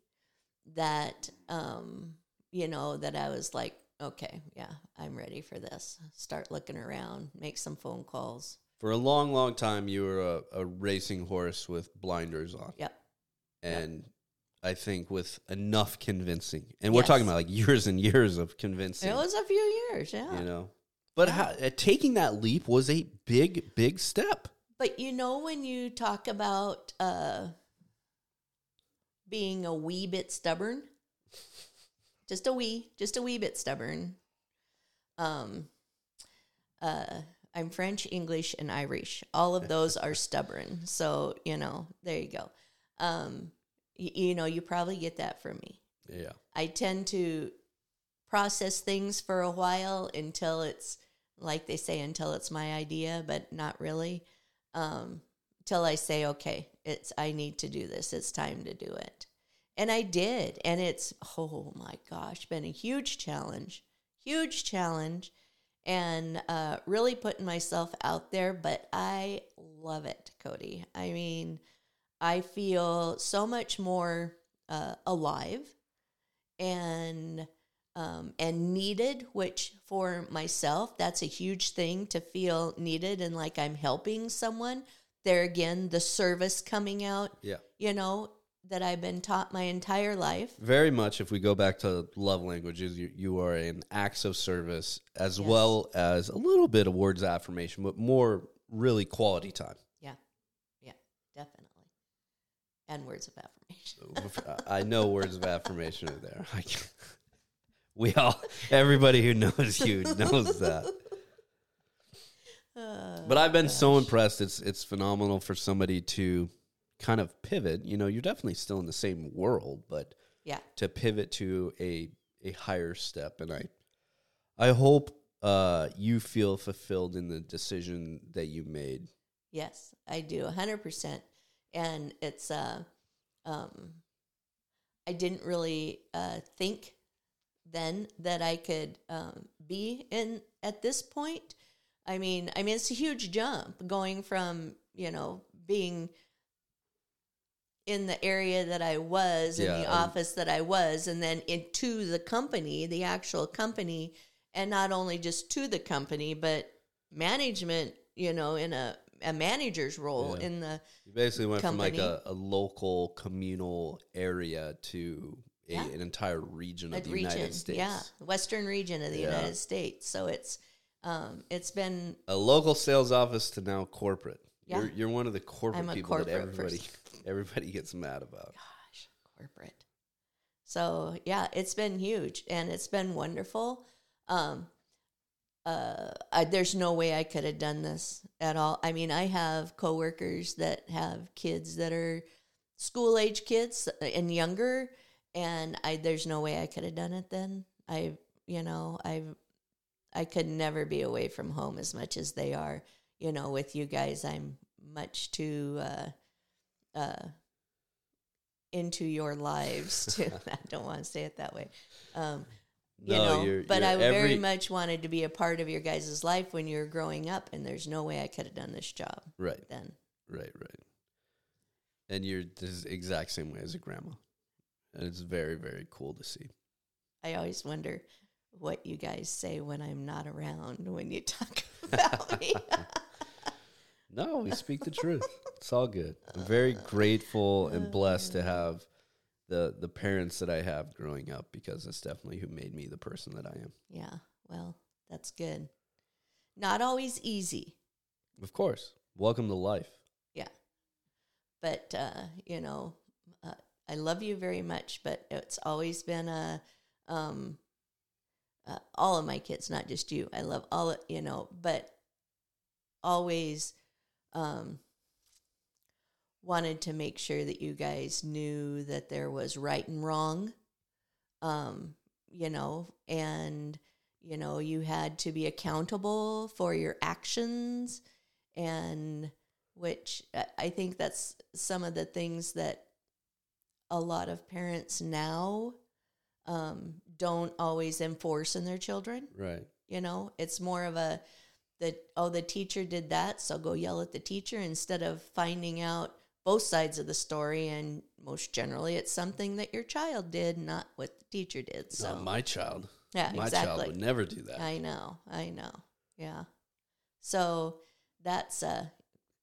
that um, you know that I was like, okay, yeah, I'm ready for this. Start looking around, make some phone calls. For a long, long time, you were a, a racing horse with blinders on. Yep. And I think with enough convincing, and we're talking about like years and years of convincing, It was a few years, yeah. you know. But how, uh, taking that leap was a big, big step. But you know when you talk about uh, being a wee bit stubborn, just a wee, just a wee bit stubborn. Um, uh, I'm French, English, and Irish. All of those are stubborn. So you know, there you go. Um, y- you know, you probably get that from me. Yeah. I tend to process things for a while until it's like they say until it's my idea, but not really. Um, till I say, okay, it's I need to do this. It's time to do it, and I did, and it's oh my gosh, been a huge challenge, huge challenge, and uh, really putting myself out there. But I love it, Cody. I mean, I feel so much more uh, alive and um, and needed, which for myself, that's a huge thing to feel needed and like I'm helping someone. There again, the service coming out, Yeah. you know, that I've been taught my entire life. Very much, if we go back to love languages, you, you are in acts of service as Yes. well as a little bit of words of affirmation, but more really quality time. Yeah, yeah, definitely. And words of affirmation. I know words of affirmation are there. We all, everybody who knows you knows that. Uh, But I've been so impressed. It's it's phenomenal for somebody to kind of pivot. You know, you're definitely still in the same world, but yeah, to pivot to a a higher step. And I I hope uh, you feel fulfilled in the decision that you made. Yes, I do, hundred percent. And it's uh, um, I didn't really uh, think then that I could um, be in at this point. I mean, I mean, it's a huge jump going from you know being in the area that I was in Yeah, the um, office that I was, and then into the company, the actual company, and not only just to the company, but management. You know, in a a manager's role Yeah. in the You basically went from like a, a local communal area to a, Yeah. an entire region of a the region, United States. yeah, western region of the. United States. So it's um, it's been A local sales office to now corporate. Yeah. You're, you're one of the corporate people that everybody person. Everybody gets mad about. gosh, corporate. So yeah, it's been huge and it's been wonderful. Um, uh, I, there's no way I could have done this at all. I mean, I have coworkers that have kids that are school age kids and younger, and I there's no way I could have done it then. I, you know, I, I could never be away from home as much as they are. You know, with you guys, I'm much too. Uh, uh, into your lives. To I don't want to say it that way. Um, you No, know, you're- but you're I very every- much wanted to be a part of your guys' life when you were growing up, and there's no way I could have done this job Right, then. right, right. And you're the exact same way as a grandma. And it's very, very cool to see. I always wonder what you guys say when I'm not around when you talk about me. No, we speak the truth. It's all good. I'm very grateful and blessed to have the the parents that I have growing up because it's definitely who made me the person that I am. yeah, well, that's good. Not always easy, Of course. Welcome to life. yeah. But uh, you know, uh, I love you very much. But it's always been a um, uh, all of my kids, not just you. I love all of, you know, but always um, wanted to make sure that you guys knew that there was right and wrong, um, you know, and, you know, you had to be accountable for your actions, and which I- think that's some of the things that a lot of parents now um, don't always enforce in their children Right. you know it's more of a that oh the teacher did that so go yell at the teacher instead of finding out both sides of the story and most generally it's something that your child did not what the teacher did so Not my child. yeah my exactly child would never do that. i know i know yeah so that's uh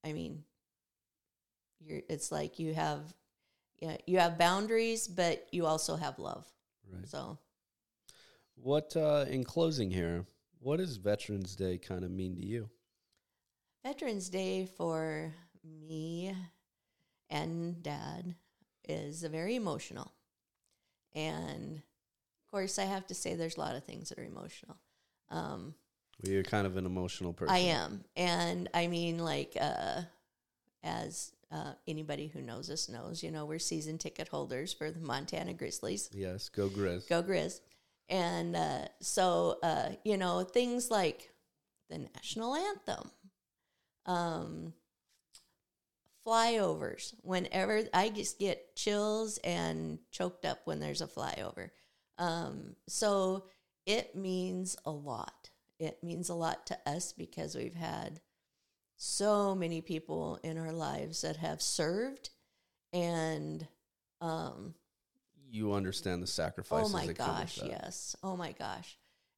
i mean you're it's like you have yeah you have boundaries but you also have love right. so What uh in closing here, what does Veterans Day kind of mean to you? Veterans Day for me and dad is very emotional. And of course, I have to say there's a lot of things that are emotional. Um, Well, you're kind of an emotional person. I am. And I mean, like, uh, as uh, anybody who knows us knows, you know, we're season ticket holders for the Montana Grizzlies. Yes, go Grizz. Go Grizz. And uh, so, uh, you know, things like the national anthem, um, flyovers. Whenever I just get chills and choked up when there's a flyover. Um, so it means a lot. It means a lot to us because we've had so many people in our lives that have served and um, You understand the sacrifices. Oh my that come with gosh, yes. Oh my gosh.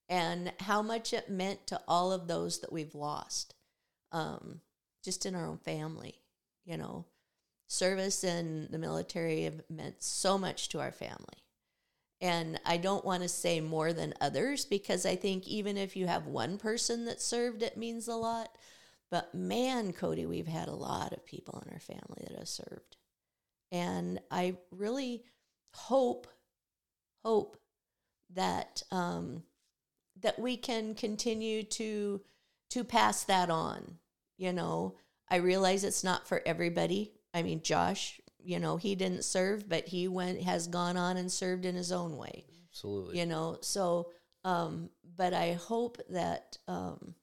And how much it meant to all of those that we've lost, um, just in our own family. You know, service in the military have meant so much to our family. And I don't want to say more than others because I think even if you have one person that served, it means a lot. But man, Cody, we've had a lot of people in our family that have served. And I really hope, hope that um, that we can continue to to pass that on. You know, I realize it's not for everybody. I mean, Josh, you know, he didn't serve, but he went has gone on and served in his own way Absolutely. you know so um but i hope that um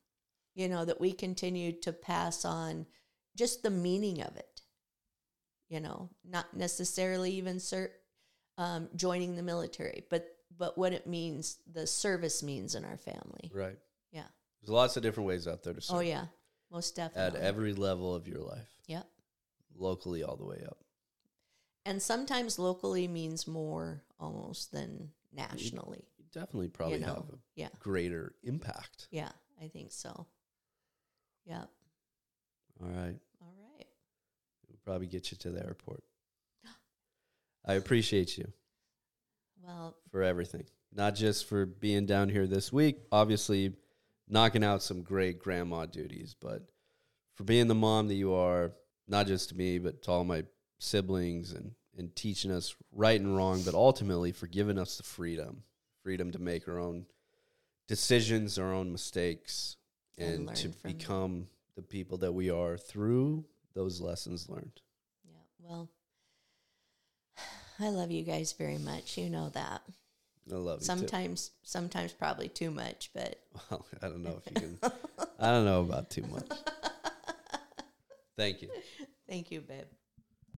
you know that we continue to pass on just the meaning of it you know not necessarily even ser- um, joining the military but but what it means the service means in our family Right. yeah There's lots of different ways out there to serve. oh yeah most definitely. At every level of your life, yep locally all the way up. and sometimes locally means more almost than nationally You definitely probably know, have a yeah greater impact. yeah i think so yep All right. all right We'll probably get you to the airport. I appreciate you well for everything, not just for being down here this week, obviously knocking out some great grandma duties, but for being the mom that you are, not just to me, but to all my siblings and, and teaching us right and wrong, but ultimately for giving us the freedom, freedom to make our own decisions, our own mistakes, And and, to from them. become the people that we are through those lessons learned. Yeah, well, I love you guys very much. You know that. I love you. too. Sometimes, sometimes probably too much, but Well, I don't know if you can. I don't know about too much. Thank you. thank you, babe.